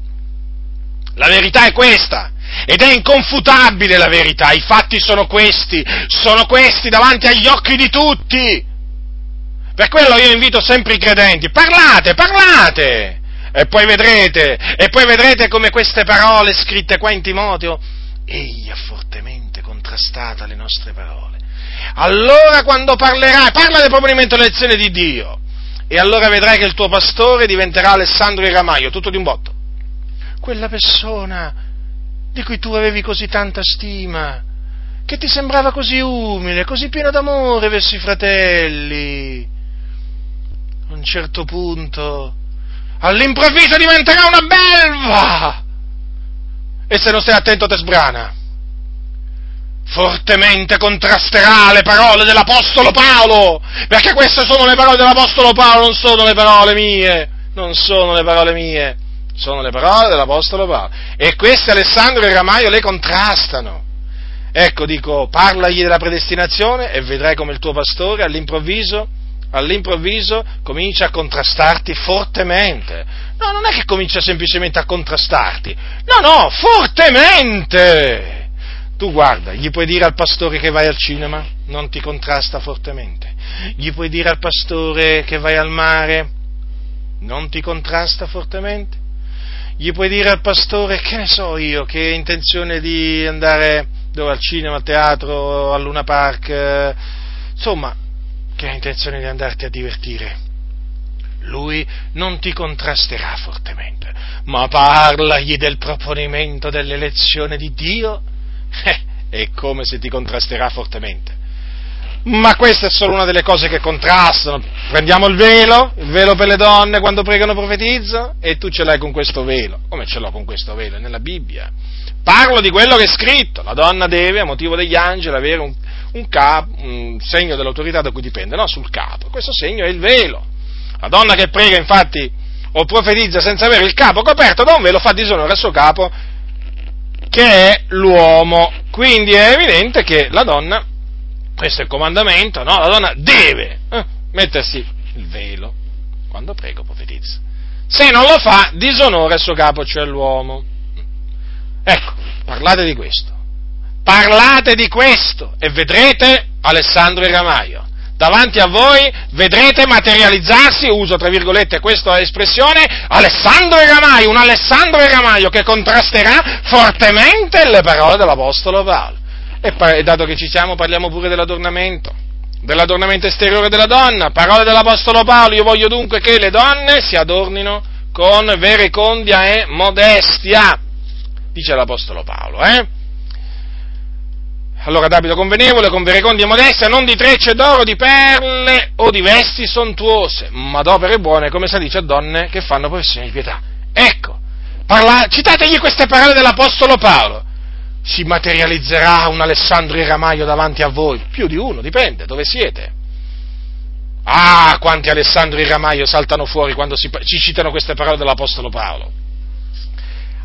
La verità è questa. Ed è inconfutabile la verità, i fatti sono questi, sono questi davanti agli occhi di tutti. Per quello io invito sempre i credenti, parlate, parlate! E poi vedrete, e poi vedrete come queste parole scritte qua in Timoteo, egli ha fortemente contrastato le nostre parole. Allora quando parlerai, parla del proponimento dell'elezione di Dio, e allora vedrai che il tuo pastore diventerà Alessandro il tutto di un botto. Quella persona di cui tu avevi così tanta stima, che ti sembrava così umile, così pieno d'amore verso i fratelli, a un certo punto, all'improvviso diventerà una belva! E se non stai attento te sbrana. fortemente contrasterà le parole dell'Apostolo Paolo, perché queste sono le parole dell'Apostolo Paolo, non sono le parole mie, non sono le parole mie, sono le parole dell'Apostolo Paolo. E queste Alessandro e Ramaio le contrastano. Ecco, dico, parlagli della predestinazione e vedrai come il tuo pastore all'improvviso, all'improvviso comincia a contrastarti fortemente. No, non è che comincia semplicemente a contrastarti, no, no, fortemente! Tu guarda, gli puoi dire al pastore che vai al cinema? Non ti contrasta fortemente. Gli puoi dire al pastore che vai al mare? Non ti contrasta fortemente? Gli puoi dire al pastore, che ne so io, che hai intenzione di andare dove, al cinema, al teatro, al Luna Park, insomma, che hai intenzione di andarti a divertire. Lui non ti contrasterà fortemente, ma parlagli del proponimento dell'elezione di Dio eh, è come se ti contrasterà fortemente. Ma questa è solo una delle cose che contrastano. Prendiamo il velo, il velo per le donne quando pregano profetizza, e tu ce l'hai con questo velo. Come ce l'ho con questo velo? È nella Bibbia. Parlo di quello che è scritto. La donna deve, a motivo degli angeli, avere un, un, capo, un segno dell'autorità da cui dipende, no? Sul capo. Questo segno è il velo. La donna che prega, infatti, o profetizza senza avere il capo coperto da un velo fa disonore al suo capo che è l'uomo. Quindi è evidente che la donna, questo è il comandamento, no? La donna deve eh, mettersi il velo quando prego profetizza. Se non lo fa, disonora il suo capo, cioè l'uomo. Ecco, parlate di questo. Parlate di questo e vedrete Alessandro e davanti a voi vedrete materializzarsi, uso tra virgolette questa espressione, Alessandro Eramaio, un Alessandro Eramaio che contrasterà fortemente le parole dell'Apostolo Paolo. E dato che ci siamo, parliamo pure dell'adornamento, dell'adornamento esteriore della donna, parole dell'Apostolo Paolo, io voglio dunque che le donne si adornino con verecondia e modestia, dice l'Apostolo Paolo, eh? allora d'abito convenevole, con verecondia modesta, non di trecce d'oro, di perle o di vesti sontuose, ma d'opere buone, come si dice a donne che fanno professione di pietà. Ecco, parla, citategli queste parole dell'Apostolo Paolo. Si materializzerà un Alessandro Iramaio davanti a voi, più di uno, dipende dove siete. Ah, quanti Alessandro Iramaio saltano fuori quando si, ci citano queste parole dell'Apostolo Paolo.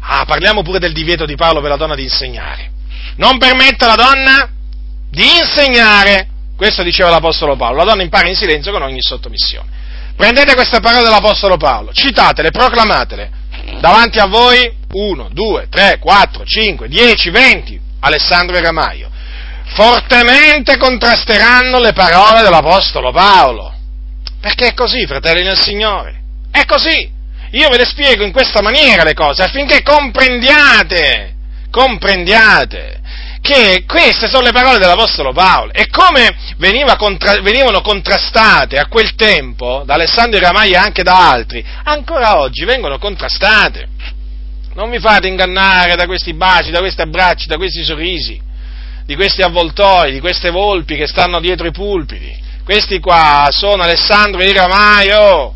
Ah, parliamo pure del divieto di Paolo per la donna di insegnare non permette alla donna di insegnare. Questo diceva l'Apostolo Paolo. La donna impara in silenzio con ogni sottomissione. Prendete queste parole dell'Apostolo Paolo, citatele, proclamatele. Davanti a voi, uno, due, tre, quattro, cinque, dieci, venti, Alessandro e Ramaio. Fortemente contrasteranno le parole dell'Apostolo Paolo. Perché è così, fratelli nel Signore. È così. Io ve le spiego in questa maniera le cose affinché comprendiate comprendiate che queste sono le parole dell'Apostolo Paolo e come veniva contra, venivano contrastate a quel tempo da Alessandro Ramai e anche da altri, ancora oggi vengono contrastate. Non vi fate ingannare da questi baci, da questi abbracci, da questi sorrisi, di questi avvoltoi, di queste volpi che stanno dietro i pulpiti. Questi qua sono Alessandro e Ramaio,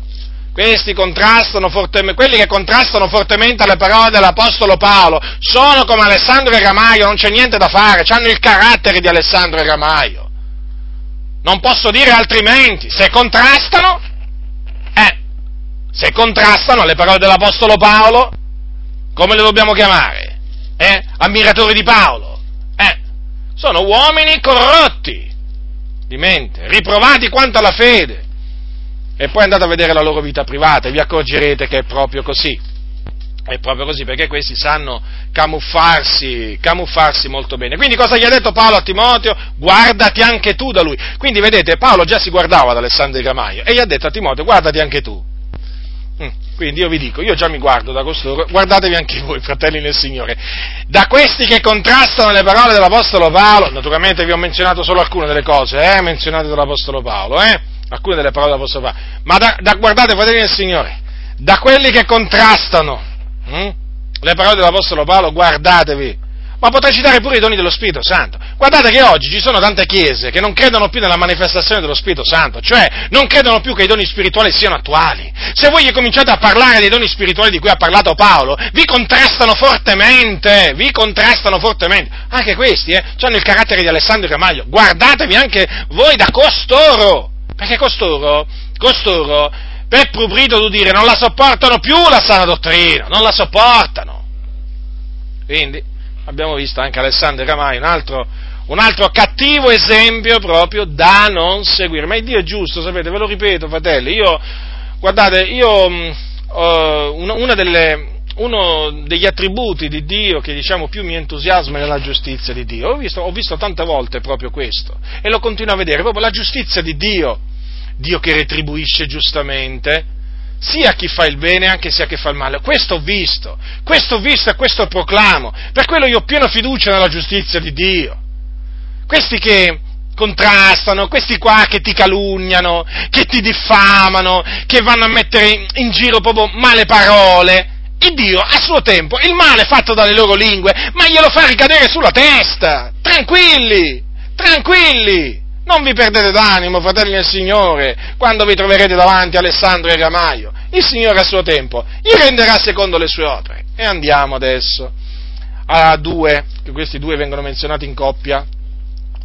questi contrastano fortemente, quelli che contrastano fortemente alle parole dell'Apostolo Paolo sono come Alessandro e Ramaio, non c'è niente da fare, hanno il carattere di Alessandro e Ramaio. Non posso dire altrimenti, se contrastano, eh, se contrastano alle parole dell'Apostolo Paolo, come le dobbiamo chiamare? Eh? Ammiratori di Paolo. Eh? Sono uomini corrotti di mente, riprovati quanto alla fede e poi andate a vedere la loro vita privata e vi accorgerete che è proprio così. È proprio così, perché questi sanno camuffarsi, camuffarsi molto bene. Quindi cosa gli ha detto Paolo a Timoteo? Guardati anche tu da lui. Quindi vedete, Paolo già si guardava da Alessandro Gramaio e gli ha detto a Timoteo, guardati anche tu. Quindi io vi dico, io già mi guardo da costoro, guardatevi anche voi, fratelli nel Signore. Da questi che contrastano le parole dell'Apostolo Paolo, naturalmente vi ho menzionato solo alcune delle cose, eh, menzionate dall'Apostolo Paolo, eh alcune delle parole dell'Apostolo Paolo, ma da, da, guardate, fratelli del Signore, da quelli che contrastano hm, le parole dell'Apostolo Paolo, guardatevi, ma potrei citare pure i doni dello Spirito Santo. Guardate che oggi ci sono tante chiese che non credono più nella manifestazione dello Spirito Santo, cioè non credono più che i doni spirituali siano attuali. Se voi gli cominciate a parlare dei doni spirituali di cui ha parlato Paolo, vi contrastano fortemente, vi contrastano fortemente. Anche questi, eh, hanno il carattere di Alessandro Camaglio. Guardatevi anche voi da costoro, perché costoro, costoro, per prubrito dire, non la sopportano più la sana dottrina, non la sopportano. Quindi, abbiamo visto anche Alessandro Camai, un altro, un altro cattivo esempio proprio da non seguire. Ma il Dio è giusto, sapete, ve lo ripeto, fratelli, io, guardate, io, uh, delle, uno degli attributi di Dio che diciamo più mi entusiasma è la giustizia di Dio. Ho visto, ho visto, tante volte proprio questo e lo continuo a vedere, proprio la giustizia di Dio. Dio che retribuisce giustamente, sia a chi fa il bene anche sia a chi fa il male. Questo ho visto, questo ho visto e questo proclamo. Per quello io ho piena fiducia nella giustizia di Dio. Questi che contrastano, questi qua che ti calunniano, che ti diffamano, che vanno a mettere in giro proprio male parole. Il Dio a suo tempo il male fatto dalle loro lingue, ma glielo fa ricadere sulla testa. Tranquilli, tranquilli. Non vi perdete d'animo, fratelli del Signore, quando vi troverete davanti Alessandro e Ramaio. Il Signore a suo tempo gli renderà secondo le sue opere. E andiamo adesso a due, che questi due vengono menzionati in coppia,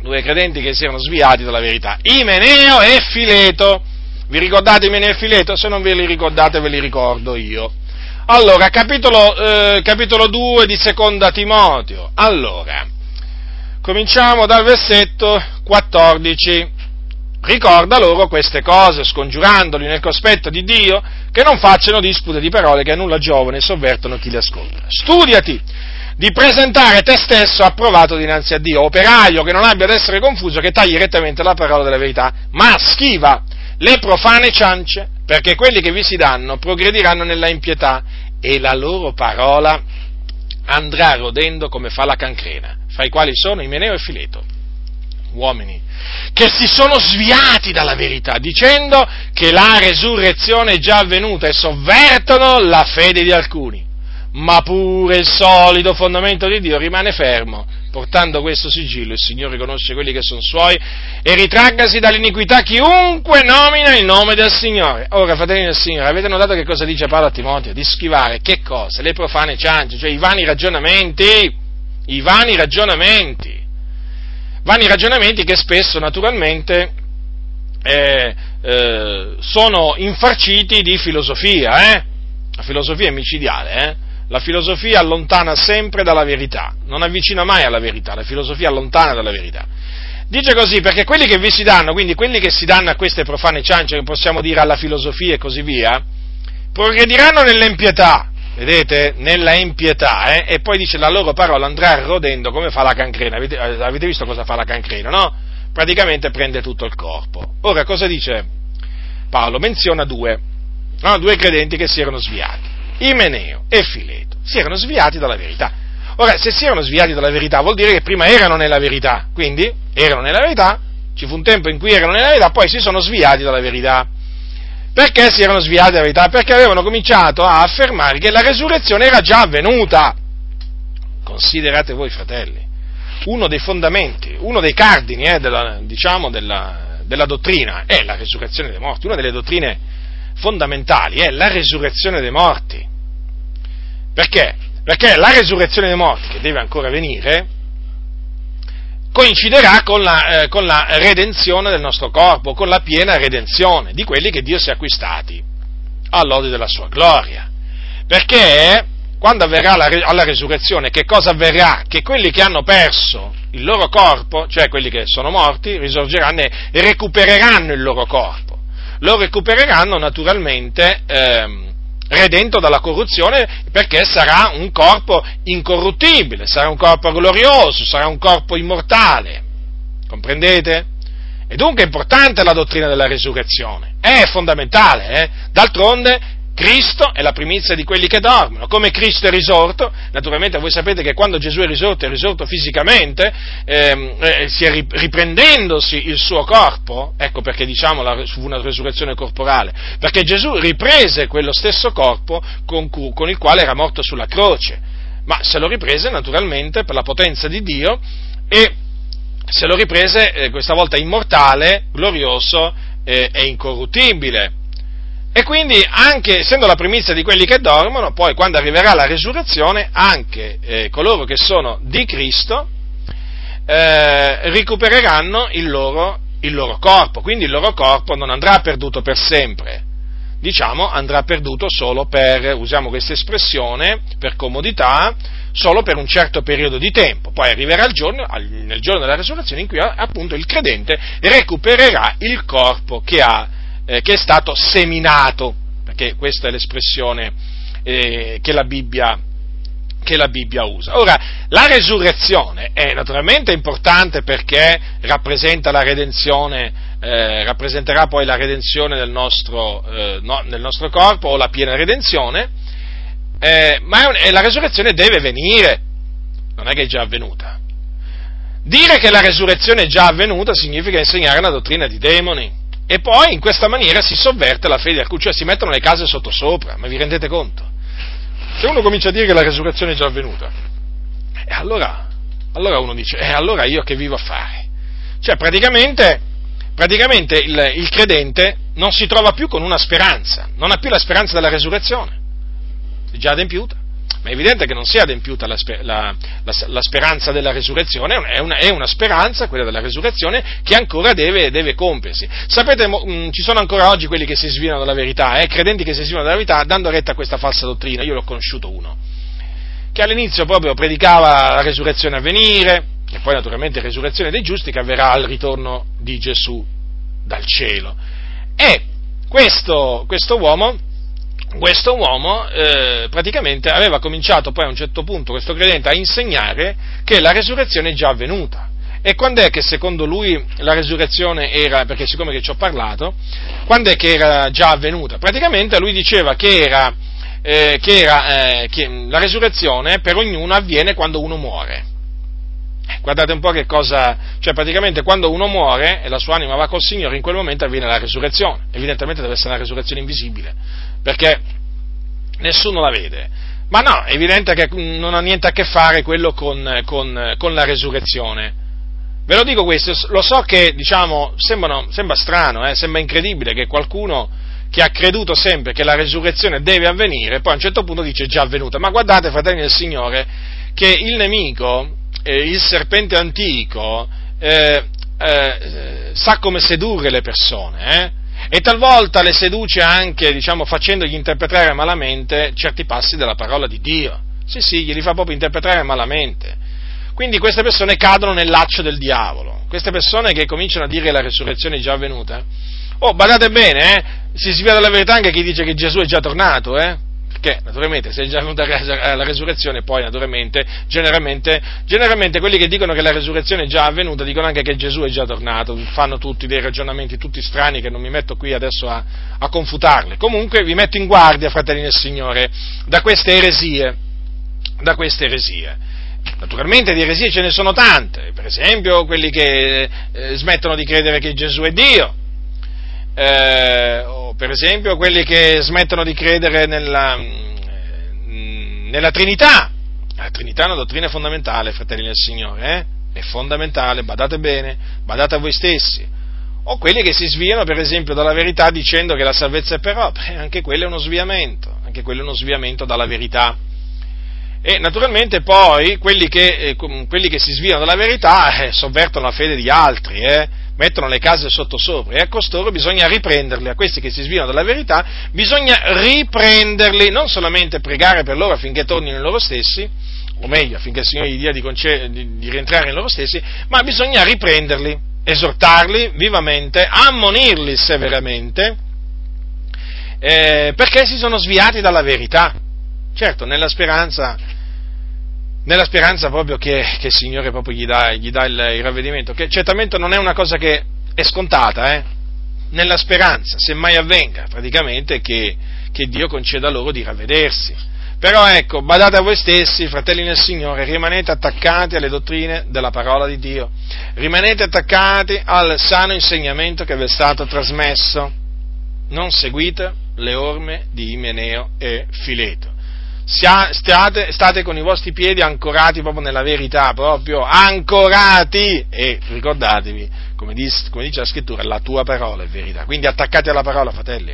due credenti che si erano sviati dalla verità, Imeneo e Fileto. Vi ricordate Imeneo e Fileto? Se non ve li ricordate ve li ricordo io. Allora, capitolo, eh, capitolo 2 di seconda Timoteo. Allora, cominciamo dal versetto 14. Ricorda loro queste cose, scongiurandoli nel cospetto di Dio, che non facciano dispute di parole che a nulla giovane sovvertono chi li ascolta. Studiati di presentare te stesso approvato dinanzi a Dio, operaio che non abbia ad essere confuso, che tagli rettamente la parola della verità, ma schiva le profane ciance, perché quelli che vi si danno progrediranno nella impietà e la loro parola andrà rodendo come fa la cancrena fra i quali sono Imeneo e Fileto, uomini che si sono sviati dalla verità, dicendo che la resurrezione è già avvenuta e sovvertono la fede di alcuni. Ma pure il solido fondamento di Dio rimane fermo, portando questo sigillo, il Signore conosce quelli che sono suoi, e ritraggasi dall'iniquità chiunque nomina il nome del Signore. Ora, fratelli del Signore, avete notato che cosa dice Paolo a Timoteo? Di schivare che cosa? Le profane ciance, cioè i vani ragionamenti i vani ragionamenti, vani ragionamenti che spesso naturalmente eh, eh, sono infarciti di filosofia, eh? la filosofia è micidiale, eh? La filosofia allontana sempre dalla verità, non avvicina mai alla verità, la filosofia allontana dalla verità. Dice così perché quelli che vi si danno, quindi quelli che si danno a queste profane ciance, che possiamo dire alla filosofia e così via, progrediranno nell'empietà, vedete, nella impietà, eh? e poi dice la loro parola andrà rodendo come fa la cancrena. Avete, eh, avete, visto cosa fa la cancrena, no? Praticamente prende tutto il corpo. Ora cosa dice Paolo? Menziona due, no? due credenti che si erano sviati, Imeneo e Fileto, si erano sviati dalla verità. Ora, se si erano sviati dalla verità, vuol dire che prima erano nella verità, quindi erano nella verità, ci fu un tempo in cui erano nella verità, poi si sono sviati dalla verità. Perché si erano sviati dalla verità? Perché avevano cominciato a affermare che la resurrezione era già avvenuta. Considerate voi, fratelli, uno dei fondamenti, uno dei cardini eh, della, diciamo, della, della dottrina è la resurrezione dei morti, una delle dottrine fondamentali è la resurrezione dei morti. Perché? Perché la resurrezione dei morti, che deve ancora venire, coinciderà con la, eh, con la, redenzione del nostro corpo, con la piena redenzione di quelli che Dio si è acquistati all'ode della sua gloria. Perché quando avverrà la, alla resurrezione, che cosa avverrà? Che quelli che hanno perso il loro corpo, cioè quelli che sono morti, risorgeranno e recupereranno il loro corpo. Lo recupereranno naturalmente. Ehm, redento dalla corruzione perché sarà un corpo incorruttibile, sarà un corpo glorioso, sarà un corpo immortale. Comprendete? E dunque è importante la dottrina della risurrezione, è fondamentale, eh? d'altronde Cristo è la primizia di quelli che dormono, come Cristo è risorto, naturalmente voi sapete che quando Gesù è risorto, è risorto fisicamente, ehm, eh, riprendendosi il suo corpo, ecco perché diciamo la, fu una resurrezione corporale, perché Gesù riprese quello stesso corpo con, con il quale era morto sulla croce, ma se lo riprese naturalmente per la potenza di Dio e se lo riprese eh, questa volta immortale, glorioso eh, e incorruttibile. E quindi, anche essendo la primizia di quelli che dormono, poi quando arriverà la risurrezione, anche eh, coloro che sono di Cristo eh, recupereranno il loro, il loro corpo, quindi il loro corpo non andrà perduto per sempre, diciamo andrà perduto solo per, usiamo questa espressione, per comodità, solo per un certo periodo di tempo. Poi arriverà il giorno, nel giorno della resurrezione in cui appunto il credente recupererà il corpo che ha eh, che è stato seminato, perché questa è l'espressione eh, che, la Bibbia, che la Bibbia usa. Ora, la resurrezione è naturalmente importante perché rappresenta la redenzione, eh, rappresenterà poi la redenzione del nostro, eh, no, del nostro, corpo o la piena redenzione, eh, ma un, la resurrezione deve venire, non è che è già avvenuta. Dire che la resurrezione è già avvenuta significa insegnare una dottrina di demoni. E poi in questa maniera si sovverte la fede cioè si mettono le case sottosopra, ma vi rendete conto? Se uno comincia a dire che la resurrezione è già avvenuta, e allora, allora uno dice, e allora io che vivo a fare? Cioè praticamente, praticamente il, il credente non si trova più con una speranza, non ha più la speranza della resurrezione, è già adempiuta ma è evidente che non sia adempiuta la, la, la, la speranza della resurrezione, è una, è una, speranza, quella della resurrezione, che ancora deve, deve compiersi. Sapete, mh, mm, ci sono ancora oggi quelli che si sviano dalla verità, eh, credenti che si sviano dalla verità, dando retta a questa falsa dottrina, io l'ho conosciuto uno, che all'inizio proprio predicava la resurrezione a venire, e poi naturalmente resurrezione dei giusti che avverrà al ritorno di Gesù dal cielo. E questo, questo uomo questo uomo eh, praticamente aveva cominciato poi a un certo punto, questo credente, a insegnare che la resurrezione è già avvenuta. E quando è che secondo lui la resurrezione era, perché siccome che ci ho parlato, quando è che era già avvenuta? Praticamente lui diceva che, era, eh, che, era, eh, che la resurrezione per ognuno avviene quando uno muore. Guardate un po' che cosa, cioè praticamente quando uno muore e la sua anima va col Signore, in quel momento avviene la resurrezione. Evidentemente deve essere una resurrezione invisibile, perché nessuno la vede. Ma no, è evidente che non ha niente a che fare quello con, con, con la resurrezione. Ve lo dico questo, lo so che diciamo, sembrano, sembra strano, eh, sembra incredibile che qualcuno che ha creduto sempre che la resurrezione deve avvenire, poi a un certo punto dice già avvenuta. Ma guardate, fratelli del Signore, che il nemico, eh, il serpente antico, eh, eh, sa come sedurre le persone, eh? E talvolta le seduce anche, diciamo, facendogli interpretare malamente certi passi della parola di Dio. Sì, sì, glieli fa proprio interpretare malamente. Quindi queste persone cadono nel laccio del diavolo. Queste persone che cominciano a dire la resurrezione è già avvenuta. Oh, badate bene, eh? Si svia dalla verità anche chi dice che Gesù è già tornato, eh? Perché naturalmente se è già venuta la resurrezione, poi naturalmente, generalmente, generalmente quelli che dicono che la resurrezione è già avvenuta dicono anche che Gesù è già tornato, fanno tutti dei ragionamenti tutti strani che non mi metto qui adesso a, a confutarli. Comunque vi metto in guardia, fratelli del Signore, da queste eresie, da queste eresie. Naturalmente di eresie ce ne sono tante, per esempio quelli che eh, smettono di credere che Gesù è Dio, eh, o per esempio quelli che smettono di credere nella, mm, nella Trinità. La Trinità è una dottrina fondamentale, fratelli del Signore, eh? è fondamentale, badate bene, badate a voi stessi. O quelli che si sviano, per esempio, dalla verità dicendo che la salvezza è per opere, anche quello è uno sviamento, anche quello è uno sviamento dalla verità. E naturalmente poi quelli che, eh, quelli che si sviano dalla verità eh, sovvertono la fede di altri, eh? Mettono le case sottosopra e a costoro bisogna riprenderli, a questi che si sviano dalla verità, bisogna riprenderli, non solamente pregare per loro affinché tornino in loro stessi, o meglio, affinché il Signore gli dia di, conce- di, di rientrare in loro stessi, ma bisogna riprenderli, esortarli vivamente, ammonirli severamente, eh, perché si sono sviati dalla verità. Certo, nella speranza nella speranza proprio che, che il Signore gli dà, gli dà il, il, ravvedimento, che certamente non è una cosa che è scontata, eh? nella speranza, se mai avvenga, praticamente, che, che Dio conceda loro di ravvedersi. Però ecco, badate a voi stessi, fratelli nel Signore, rimanete attaccati alle dottrine della parola di Dio, rimanete attaccati al sano insegnamento che vi è stato trasmesso, non seguite le orme di Imeneo e Fileto state, state, con i vostri piedi ancorati proprio nella verità, proprio ancorati. E ricordatevi, come dice, come dice la scrittura, la tua parola è verità. Quindi attaccati alla parola, fratelli.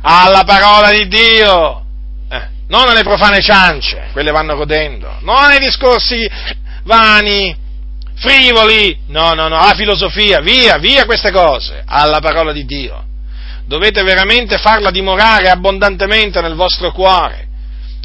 Alla parola di Dio. Eh, non alle profane ciance, quelle vanno rodendo. Non ai discorsi vani, frivoli. No, no, no, alla filosofia. Via, via queste cose. Alla parola di Dio. Dovete veramente farla dimorare abbondantemente nel vostro cuore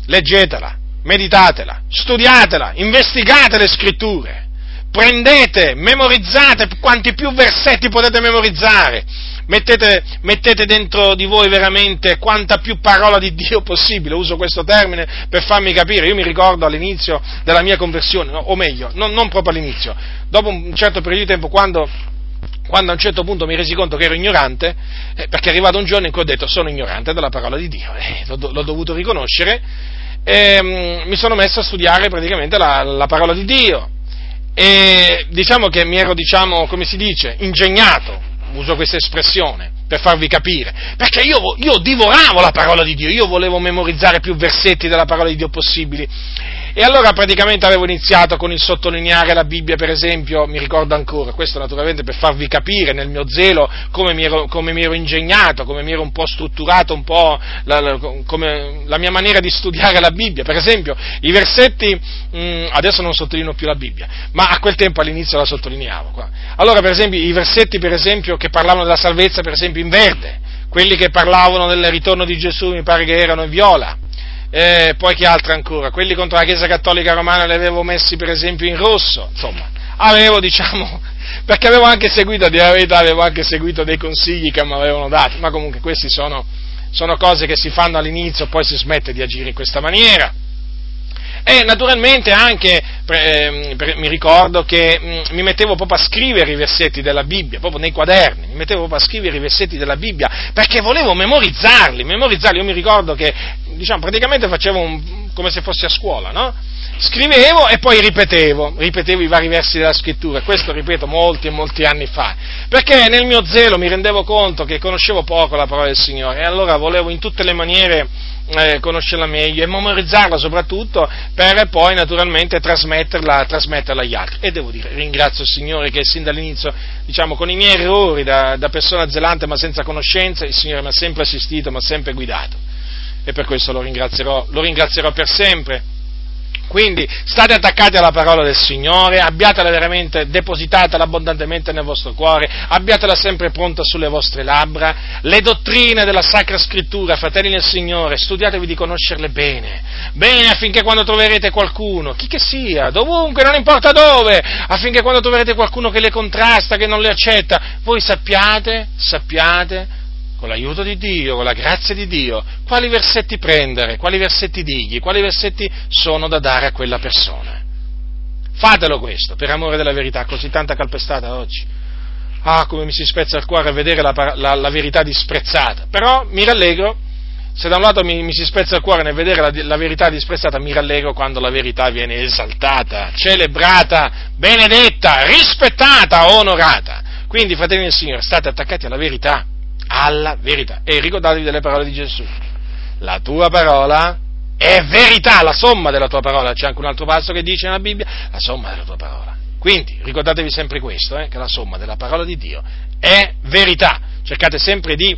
leggetela, meditatela, studiatela, investigate le scritture, prendete, memorizzate quanti più versetti potete memorizzare, mettete, mettete, dentro di voi veramente quanta più parola di Dio possibile, uso questo termine per farmi capire, io mi ricordo all'inizio della mia conversione, o meglio, non, non proprio all'inizio, dopo un certo periodo di tempo quando quando a un certo punto mi resi conto che ero ignorante, eh, perché è arrivato un giorno in cui ho detto sono ignorante della parola di Dio, eh, l'ho, l'ho, dovuto riconoscere, e um, mi sono messo a studiare praticamente la, la, parola di Dio. E diciamo che mi ero, diciamo, come si dice, ingegnato, uso questa espressione, per farvi capire, perché io, io divoravo la parola di Dio, io volevo memorizzare più versetti della parola di Dio possibili e allora praticamente avevo iniziato con il sottolineare la Bibbia, per esempio, mi ricordo ancora, questo naturalmente per farvi capire nel mio zelo come mi ero, come mi ero ingegnato, come mi ero un po' strutturato, un po' la, la, come la mia maniera di studiare la Bibbia. Per esempio, i versetti, mh, mm, adesso non sottolineo più la Bibbia, ma a quel tempo all'inizio la sottolineavo. Qua. Allora, per esempio, i versetti, per esempio, che parlavano della salvezza, per esempio, in verde, quelli che parlavano del ritorno di Gesù, mi pare che erano in viola eh, poi che altro ancora? Quelli contro la Chiesa Cattolica Romana li avevo messi per esempio in rosso, insomma, avevo diciamo, perché avevo anche seguito, di verità, avevo anche seguito dei consigli che mi avevano dato, ma comunque questi sono, sono cose che si fanno all'inizio, poi si smette di agire in questa maniera. E naturalmente anche eh, mi ricordo che mh, mm, mi mettevo proprio a scrivere i versetti della Bibbia, proprio nei quaderni, mi mettevo proprio a scrivere i versetti della Bibbia perché volevo memorizzarli, memorizzarli. Io mi ricordo che, diciamo, praticamente facevo un, come se fossi a scuola, no? Scrivevo e poi ripetevo, ripetevo i vari versi della scrittura, questo ripeto molti e molti anni fa, perché nel mio zelo mi rendevo conto che conoscevo poco la parola del Signore e allora volevo in tutte le maniere eh, conoscerla meglio e memorizzarla soprattutto per poi naturalmente trasmetterla, trasmetterla, agli altri. E devo dire, ringrazio il Signore che sin dall'inizio, diciamo, con i miei errori da, da persona zelante ma senza conoscenza, il Signore mi ha sempre assistito, mi ha sempre guidato. E per questo lo ringrazierò, lo ringrazierò per sempre quindi state attaccati alla parola del Signore, abbiatela veramente depositatela abbondantemente nel vostro cuore, abbiatela sempre pronta sulle vostre labbra. Le dottrine della Sacra Scrittura, fratelli del Signore, studiatevi di conoscerle bene, bene affinché quando troverete qualcuno, chi che sia, dovunque, non importa dove, affinché quando troverete qualcuno che le contrasta, che non le accetta, voi sappiate, sappiate con l'aiuto di Dio, con la grazia di Dio, quali versetti prendere, quali versetti digli, quali versetti sono da dare a quella persona. Fatelo questo, per amore della verità, così tanta calpestata oggi. Ah, come mi si spezza il cuore a vedere la, la, la verità disprezzata. Però mi rallegro, se da un lato mi, mi si spezza il cuore nel vedere la, la, verità disprezzata, mi rallegro quando la verità viene esaltata, celebrata, benedetta, rispettata, onorata. Quindi, fratelli del Signore, state attaccati alla verità alla verità. E ricordatevi delle parole di Gesù. La tua parola è verità, la somma della tua parola. C'è anche un altro passo che dice nella Bibbia, la somma della tua parola. Quindi ricordatevi sempre questo, eh, che la somma della parola di Dio è verità. Cercate sempre di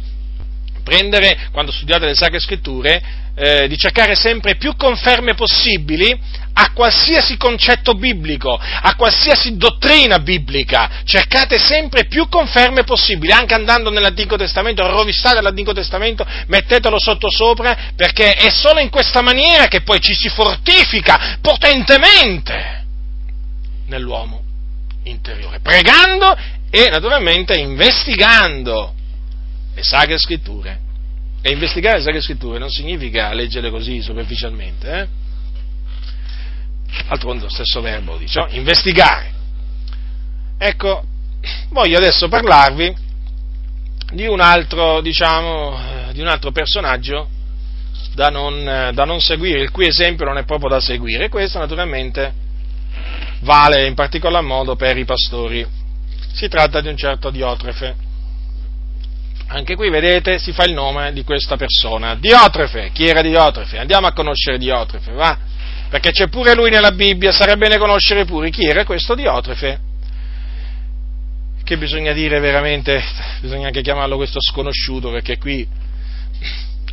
prendere, quando studiate le Sacre Scritture, eh, di cercare sempre più conferme possibili a qualsiasi concetto biblico, a qualsiasi dottrina biblica, cercate sempre più conferme possibili, anche andando nell'Antico Testamento, rovistare l'Antico Testamento, mettetelo sotto sopra, perché è solo in questa maniera che poi ci si fortifica potentemente nell'uomo interiore, pregando e naturalmente investigando le Sacre Scritture. E investigare le Sacre Scritture non significa leggere così superficialmente, eh? Altro lo stesso verbo dice, no? investigare. Ecco, voglio adesso parlarvi di un altro, diciamo, di un altro personaggio da non, da non seguire, il cui esempio non è proprio da seguire. Questo naturalmente vale in particolar modo per i pastori. Si tratta di un certo Diotrefe. Anche qui vedete si fa il nome di questa persona, Diotrefe. Chi era Diotrefe? Andiamo a conoscere Diotrefe, va? Perché c'è pure lui nella Bibbia, sarebbe bene conoscere pure chi era questo Diotrefe. Che bisogna dire veramente, bisogna anche chiamarlo questo sconosciuto, perché qui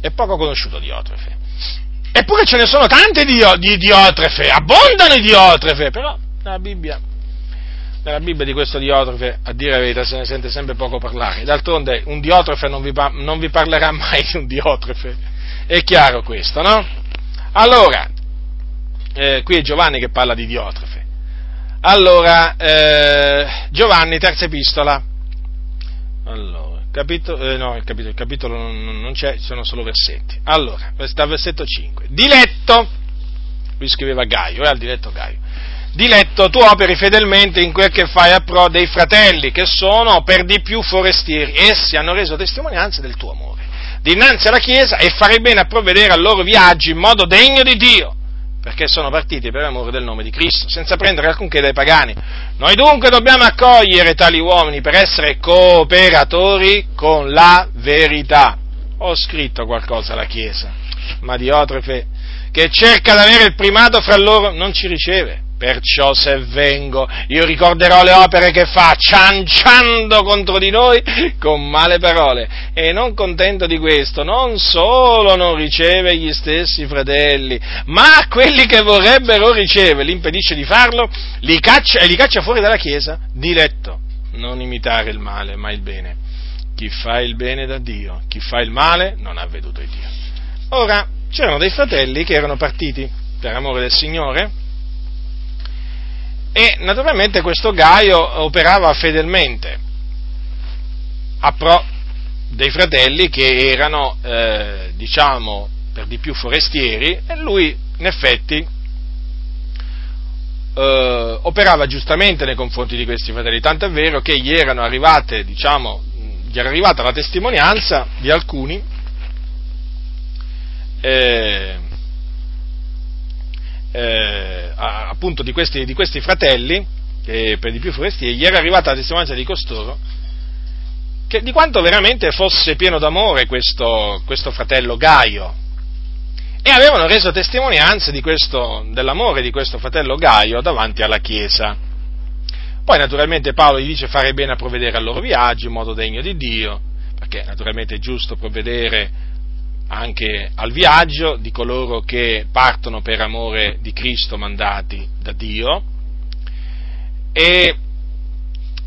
è poco conosciuto Diotrefe. Eppure ce ne sono tante di, di Diotrefe, abbondano i Diotrefe, però nella Bibbia nella Bibbia di questo Diotrofe, a dire la verità, se ne sente sempre poco parlare. D'altronde un Diotrofe non vi, non vi parlerà mai di un Diotrofe. È chiaro questo, no? Allora, eh, qui è Giovanni che parla di Diotrofe. Allora, eh, Giovanni, terza epistola. Allora, capitolo, eh, no, il capitolo, il capitolo non, non, c'è, ci sono solo versetti. Allora, dal versetto 5. Diletto, lui scriveva Gaio, eh, al diletto Gaio diletto, tu operi fedelmente in quel che fai a pro dei fratelli, che sono per di più forestieri. Essi hanno reso testimonianza del tuo amore. Dinanzi alla Chiesa e farei bene a provvedere al loro viaggio in modo degno di Dio, perché sono partiti per amore del nome di Cristo, senza prendere alcunché dai pagani. Noi dunque dobbiamo accogliere tali uomini per essere cooperatori con la verità. Ho scritto qualcosa alla Chiesa, ma Diotrefe, che cerca di avere il primato fra loro, non ci riceve Perciò se vengo, io ricorderò le opere che fa, cianciando contro di noi con male parole. E non contento di questo, non solo non riceve gli stessi fratelli, ma quelli che vorrebbero ricevere, li impedisce di farlo, li caccia e li caccia fuori dalla Chiesa, diletto. Non imitare il male, ma il bene. Chi fa il bene da Dio, chi fa il male non ha veduto il Dio. Ora, c'erano dei fratelli che erano partiti per amore del Signore, e naturalmente questo Gaio operava fedelmente. A pro dei fratelli che erano, eh, diciamo, per di più forestieri e lui in effetti eh, operava giustamente nei confronti di questi fratelli, tanto è vero che gli arrivate, diciamo, gli era arrivata la testimonianza di alcuni eh, eh, appunto di questi, di questi fratelli, che per di più forestieri, gli era arrivata la testimonianza di costoro, che di quanto veramente fosse pieno d'amore questo, questo fratello Gaio, e avevano reso testimonianza di questo, dell'amore di questo fratello Gaio davanti alla Chiesa. Poi naturalmente Paolo gli dice fare bene a provvedere al loro viaggio in modo degno di Dio, perché naturalmente è giusto provvedere anche al viaggio di coloro che partono per amore di Cristo mandati da Dio e,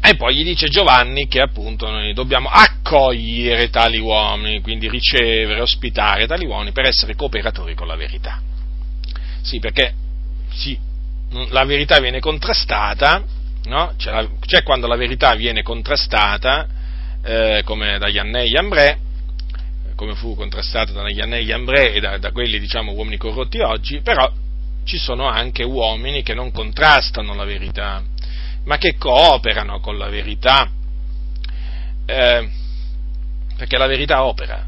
e poi gli dice Giovanni che appunto noi dobbiamo accogliere tali uomini, quindi ricevere, ospitare tali uomini per essere cooperatori con la verità. Sì, perché sì, la verità viene contrastata, no? c'è, la, c'è, quando la verità viene contrastata, eh, come da Iannè e Iambrè, come fu contrastato da Naglianelli Ambré e da, da quelli, diciamo, uomini corrotti oggi, però ci sono anche uomini che non contrastano la verità, ma che cooperano con la verità, eh, perché la verità opera.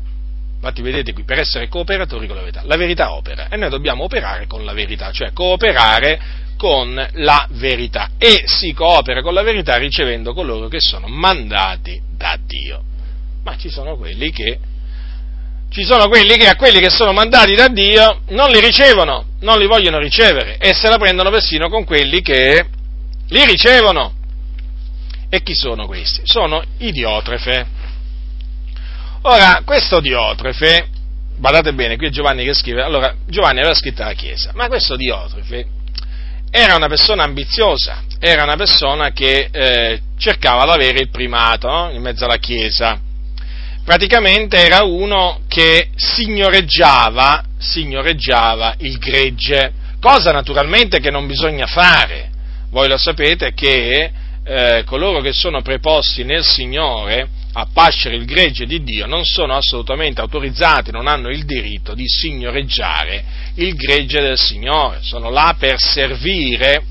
Infatti vedete qui, per essere cooperatori con la verità, la verità opera e noi dobbiamo operare con la verità, cioè cooperare con la verità e si coopera con la verità ricevendo coloro che sono mandati da Dio. Ma ci sono quelli che ci sono quelli che a quelli che sono mandati da Dio non li ricevono, non li vogliono ricevere e se la prendono persino con quelli che li ricevono. E chi sono questi? Sono i Diotrefe. Ora, questo Diotrefe, badate bene, qui è Giovanni che scrive, allora Giovanni aveva scritto alla Chiesa, ma questo Diotrefe era una persona ambiziosa, era una persona che eh, cercava di avere il primato no? in mezzo alla Chiesa praticamente era uno che signoreggiava, signoreggiava il gregge, cosa naturalmente che non bisogna fare. Voi lo sapete che eh, coloro che sono preposti nel Signore a pascere il gregge di Dio non sono assolutamente autorizzati, non hanno il diritto di signoreggiare il gregge del Signore, sono là per servire,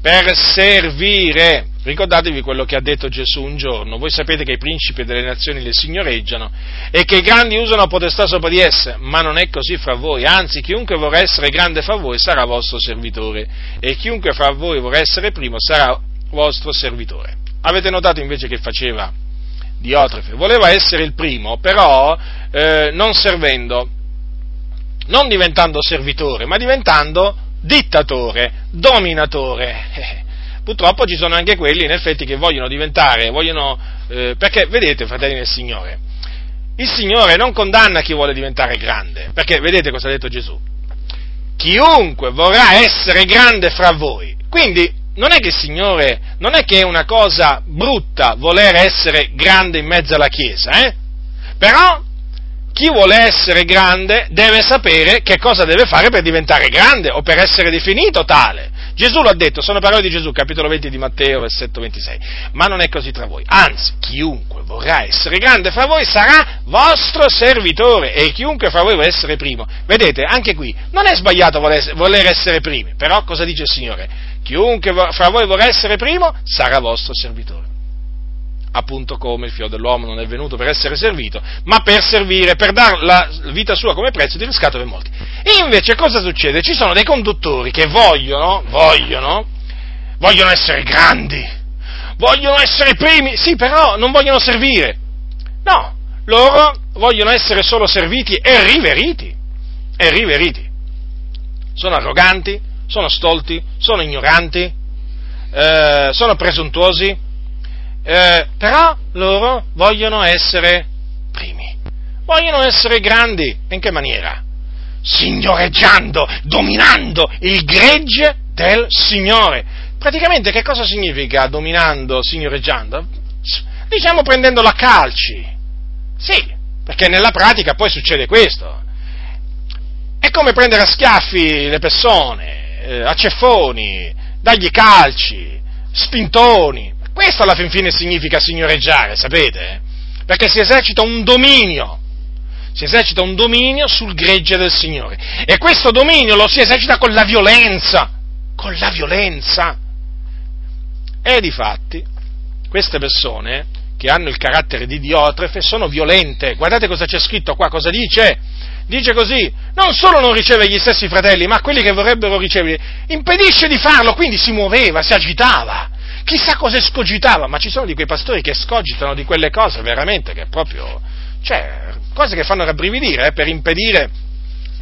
per servire, Ricordatevi quello che ha detto Gesù un giorno, voi sapete che i principi delle nazioni le signoreggiano e che i grandi usano potestà sopra di esse, ma non è così fra voi, anzi chiunque vorrà essere grande fra voi sarà vostro servitore e chiunque fra voi vorrà essere primo sarà vostro servitore. Avete notato invece che faceva Diotrefe? Voleva essere il primo, però eh, non servendo, non diventando servitore, ma diventando dittatore, dominatore. Purtroppo ci sono anche quelli, in effetti, che vogliono diventare, vogliono, eh, perché vedete, fratelli del Signore, il Signore non condanna chi vuole diventare grande, perché vedete cosa ha detto Gesù. Chiunque vorrà essere grande fra voi. Quindi non è che il Signore, non è che è una cosa brutta voler essere grande in mezzo alla Chiesa, eh? Però chi vuole essere grande deve sapere che cosa deve fare per diventare grande o per essere definito tale. Gesù l'ha detto, sono parole di Gesù, capitolo 20 di Matteo, versetto 26. Ma non è così tra voi. Anzi, chiunque vorrà essere grande fra voi sarà vostro servitore e chiunque fra voi vuole essere primo. Vedete, anche qui non è sbagliato voler essere primi, però cosa dice il Signore? Chiunque fra voi vorrà essere primo sarà vostro servitore appunto come il figlio dell'uomo non è venuto per essere servito, ma per servire, per dare la vita sua come prezzo di riscatto per molti. E invece cosa succede? Ci sono dei conduttori che vogliono, vogliono, vogliono essere grandi, vogliono essere primi, sì, però non vogliono servire. No, loro vogliono essere solo serviti e riveriti, e riveriti. Sono arroganti, sono stolti, sono ignoranti, eh, sono presuntuosi, eh, però loro vogliono essere primi, vogliono essere grandi. In che maniera? Signoreggiando, dominando il gregge del Signore. Praticamente che cosa significa dominando, signoreggiando? Diciamo prendendolo a calci. Sì, perché nella pratica poi succede questo. È come prendere a schiaffi le persone, eh, a ceffoni, dargli calci, spintoni, questo alla fin fine significa signoreggiare, sapete? Perché si esercita un dominio, si esercita un dominio sul gregge del Signore. E questo dominio lo si esercita con la violenza, con la violenza. E di fatti, queste persone che hanno il carattere di Diotrefe sono violente. Guardate cosa c'è scritto qua, cosa dice? Dice così, non solo non riceve gli stessi fratelli, ma quelli che vorrebbero riceverli, impedisce di farlo, quindi si muoveva, si agitava chissà cosa escogitava, ma ci sono di quei pastori che escogitano di quelle cose veramente che proprio, cioè, cose che fanno rabbrividire eh, per impedire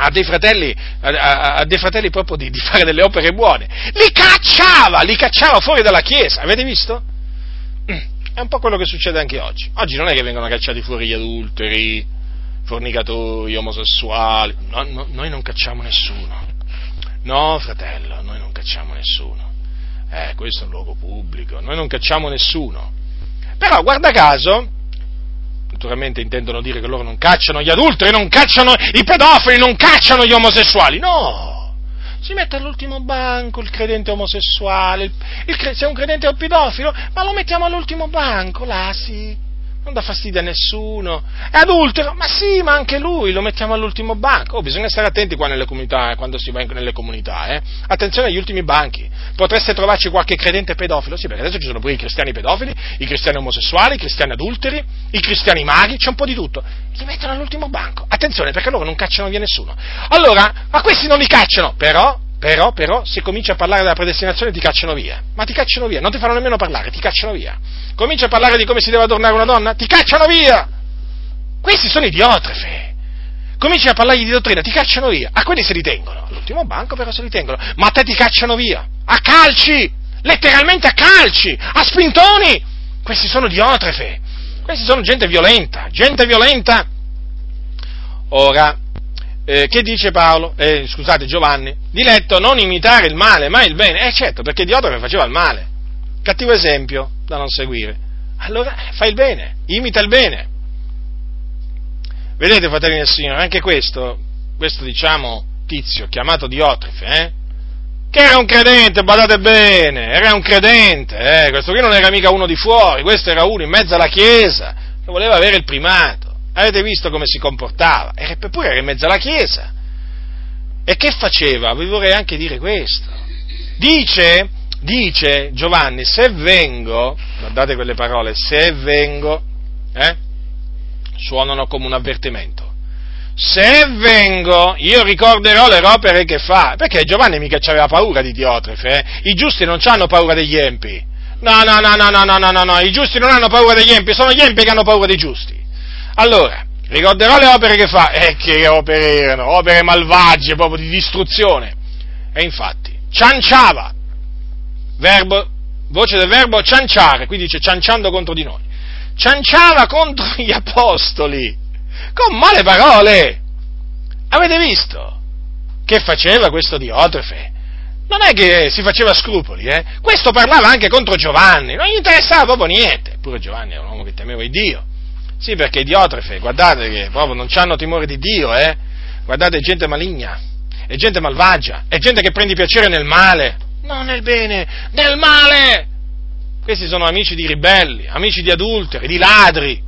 a dei fratelli, a, a, a dei fratelli proprio di, di, fare delle opere buone. Li cacciava, li cacciava fuori dalla Chiesa, avete visto? Mm, è un po' quello che succede anche oggi. Oggi non è che vengono cacciati fuori gli adulteri, fornicatori, omosessuali, no, no, noi non cacciamo nessuno. No, fratello, noi non cacciamo nessuno eh, questo è un luogo pubblico, noi non cacciamo nessuno. Però, guarda caso, naturalmente intendono dire che loro non cacciano gli adulteri, non cacciano i pedofili, non cacciano gli omosessuali. No! Si mette all'ultimo banco il credente omosessuale, il, il, se è un credente pedofilo, ma lo mettiamo all'ultimo banco, là sì non dà fastidio a nessuno, è adultero, ma sì, ma anche lui lo mettiamo all'ultimo banco. Oh, bisogna stare attenti qua nelle comunità, eh, quando si va in, nelle comunità, eh. Attenzione agli ultimi banchi, potreste trovarci qualche credente pedofilo, sì, perché adesso ci sono pure i cristiani pedofili, i cristiani omosessuali, i cristiani adulteri, i cristiani maghi, c'è un po' di tutto. Li mettono all'ultimo banco. Attenzione, perché loro non cacciano via nessuno. Allora, ma questi non li cacciano, però però, però, se cominci a parlare della predestinazione ti cacciano via. Ma ti cacciano via, non ti fanno nemmeno parlare, ti cacciano via. Cominci a parlare di come si deve adornare una donna, ti cacciano via. Questi sono idiotre, Cominci a parlargli di dottrina, ti cacciano via. A quelli se li tengono. All'ultimo banco però se li tengono. Ma a te ti cacciano via. A calci! Letteralmente a calci! A spintoni! Questi sono idiotre, Questi sono gente violenta. Gente violenta. Ora, eh, che dice Paolo, eh, scusate Giovanni, diletto non imitare il male, ma il bene. Eh certo, perché Diotrefo faceva il male. Cattivo esempio da non seguire. Allora fai il bene, imita il bene. Vedete, fratelli del Signore, anche questo, questo diciamo tizio chiamato Diotrefe, eh, che era un credente, badate bene, era un credente, eh, questo qui non era mica uno di fuori, questo era uno in mezzo alla Chiesa, che voleva avere il primato. Avete visto come si comportava? Eppure era in mezzo alla Chiesa. E che faceva? Vi vorrei anche dire questo. Dice, dice Giovanni, se vengo, guardate quelle parole, se vengo, eh, suonano come un avvertimento. Se vengo, io ricorderò le opere che fa. Perché Giovanni mica aveva paura di Diotrefe, eh? I giusti non hanno paura degli empi No, no, no, no, no, no, no, no, no, i giusti non hanno paura degli empi, sono gli empi che hanno paura dei giusti. Allora, ricorderò le opere che fa, eh, che opere erano, opere malvagie, proprio di distruzione. E infatti, cianciava, verbo, voce del verbo cianciare, qui dice cianciando contro di noi, cianciava contro gli apostoli, con male parole. Avete visto? Che faceva questo Diotrefe? Non è che si faceva scrupoli, eh? Questo parlava anche contro Giovanni, non gli interessava proprio niente. Eppure Giovanni era un uomo che temeva il Dio. Sì, perché Diotrefe, guardate che proprio non hanno timore di Dio, eh? Guardate, è gente maligna, è gente malvagia, è gente che prende piacere nel male, non nel bene, nel male. Questi sono amici di ribelli, amici di adulteri, di ladri,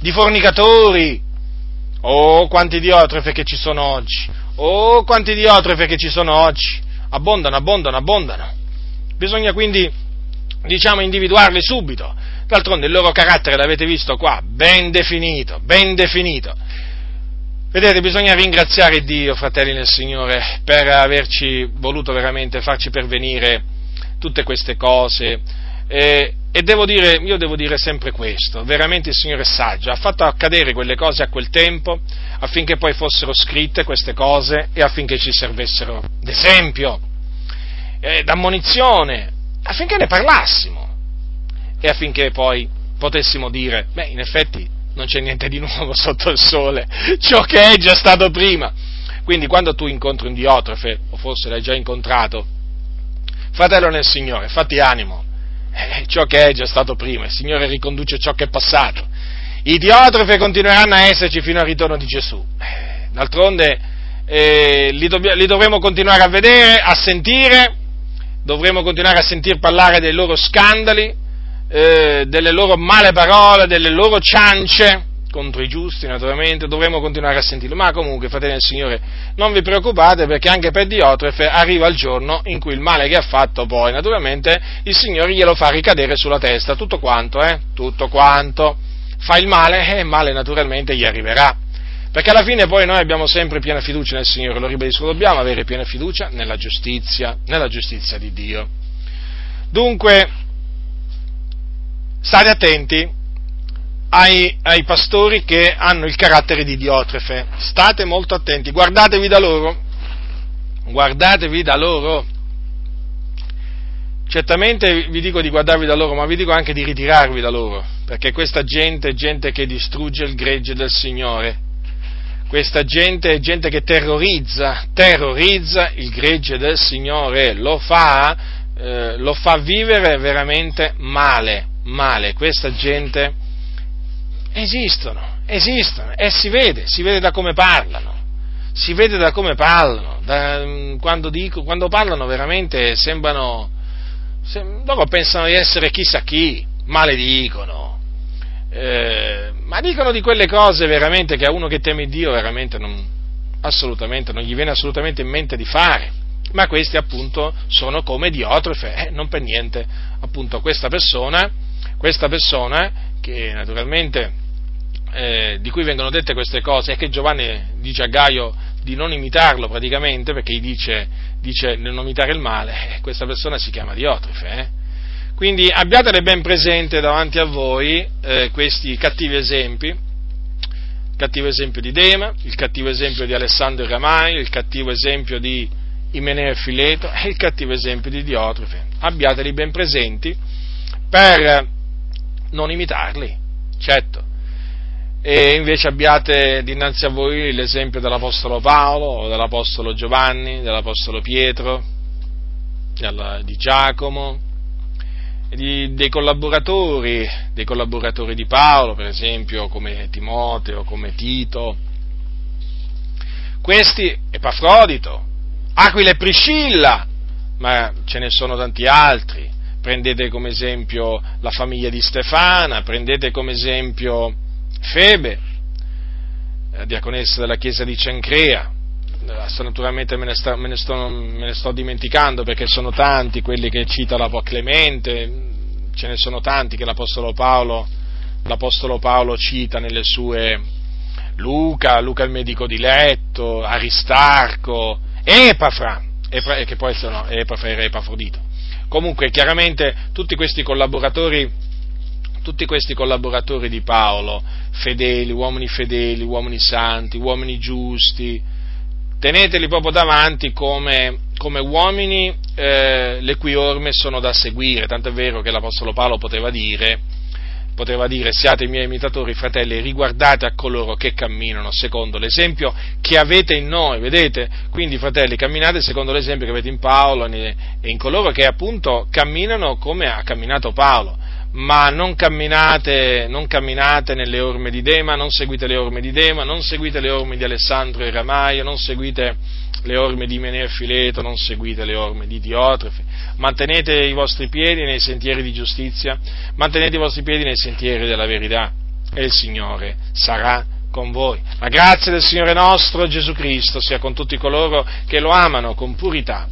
di fornicatori. Oh, quanti diotrefe che ci sono oggi! Oh, quanti diotrefe che ci sono oggi! Abbondano, abbondano, abbondano. Bisogna quindi, diciamo, individuarli subito. D'altronde il loro carattere l'avete visto qua, ben definito, ben definito. Vedete, bisogna ringraziare Dio, fratelli nel Signore, per averci voluto veramente farci pervenire tutte queste cose. E, e devo dire, io devo dire sempre questo, veramente il Signore è saggio, ha fatto accadere quelle cose a quel tempo affinché poi fossero scritte queste cose e affinché ci servissero d'esempio, eh, d'ammonizione, affinché ne parlassimo e affinché poi potessimo dire, beh, in effetti non c'è niente di nuovo sotto il sole, ciò che è già stato prima. Quindi quando tu incontri un diotrofe, o forse l'hai già incontrato, fratello nel Signore, fatti animo, eh, ciò che è già stato prima, il Signore riconduce ciò che è passato. I diotrofe continueranno a esserci fino al ritorno di Gesù. Eh, d'altronde eh, li, dobb- li dovremo continuare a vedere, a sentire, dovremo continuare a sentir parlare dei loro scandali, eh, delle loro male parole, delle loro ciance contro i giusti, naturalmente, dovremo continuare a sentirlo. Ma comunque, fratelli del Signore, non vi preoccupate perché anche per Diotrefe arriva il giorno in cui il male che ha fatto poi, naturalmente, il Signore glielo fa ricadere sulla testa, tutto quanto, eh? Tutto quanto. Fa il male e il male naturalmente gli arriverà. Perché alla fine poi noi abbiamo sempre piena fiducia nel Signore, lo ribadisco, dobbiamo avere piena fiducia nella giustizia, nella giustizia di Dio. Dunque, state attenti ai, ai, pastori che hanno il carattere di Diotrefe. State molto attenti, guardatevi da loro, guardatevi da loro. Certamente vi dico di guardarvi da loro, ma vi dico anche di ritirarvi da loro, perché questa gente è gente che distrugge il gregge del Signore. Questa gente è gente che terrorizza, terrorizza il gregge del Signore, lo fa, eh, lo fa vivere veramente male, male. Questa gente Esistono, esistono e si vede, si vede da come parlano, si vede da come parlano, da, mm, quando, dico, quando, parlano veramente sembrano, sem, loro pensano di essere chissà chi, maledicono, eh, ma dicono di quelle cose veramente che a uno che teme Dio veramente non, assolutamente, non gli viene assolutamente in mente di fare. Ma questi appunto sono come Diotrofe, eh, non per niente, appunto questa persona, questa persona che naturalmente eh, di cui vengono dette queste cose è che Giovanni dice a Gaio di non imitarlo praticamente perché gli dice, dice di non imitare il male, questa persona si chiama Diotrife. Eh? Quindi abbiatele ben presente davanti a voi eh, questi cattivi esempi, il cattivo esempio di Dema, il cattivo esempio di Alessandro Ramai, il cattivo esempio di Imeneo e Fileto e il cattivo esempio di Diotrife. Abbiateli ben presenti per non imitarli, certo e invece abbiate dinanzi a voi l'esempio dell'Apostolo Paolo, dell'Apostolo Giovanni, dell'Apostolo Pietro, di Giacomo, di, dei collaboratori, dei collaboratori di Paolo, per esempio come Timoteo, come Tito. Questi, Epafrodito, Aquila e Priscilla, ma ce ne sono tanti altri. Prendete come esempio la famiglia di Stefana, prendete come esempio Febe, eh, diaconessa della chiesa di Cencrea, naturalmente me ne, sta, me, ne sto, me ne, sto, dimenticando perché sono tanti quelli che cita l'Apo Clemente, ce ne sono tanti che l'Apostolo Paolo, l'Apostolo Paolo cita nelle sue Luca, Luca il medico di letto, Aristarco, Epafra, Epra, che poi sono Epafra era Epafrodito. Comunque, chiaramente, tutti questi collaboratori tutti questi collaboratori di Paolo, fedeli, uomini fedeli, uomini santi, uomini giusti, teneteli proprio davanti come, come uomini eh, le cui orme sono da seguire, tanto è vero che l'Apostolo Paolo poteva dire, poteva dire siate i miei imitatori fratelli, riguardate a coloro che camminano secondo l'esempio che avete in noi, vedete? Quindi fratelli, camminate secondo l'esempio che avete in Paolo e in coloro che appunto camminano come ha camminato Paolo ma non camminate, non camminate, nelle orme di Dema, non seguite le orme di Dema, non seguite le orme di Alessandro e Ramaio, non seguite le orme di Menea e Fileto, non seguite le orme di Diotrefe, mantenete i vostri piedi nei sentieri di giustizia, mantenete i vostri piedi nei sentieri della verità e il Signore sarà con voi. La grazia del Signore nostro Gesù Cristo sia con tutti coloro che lo amano con purità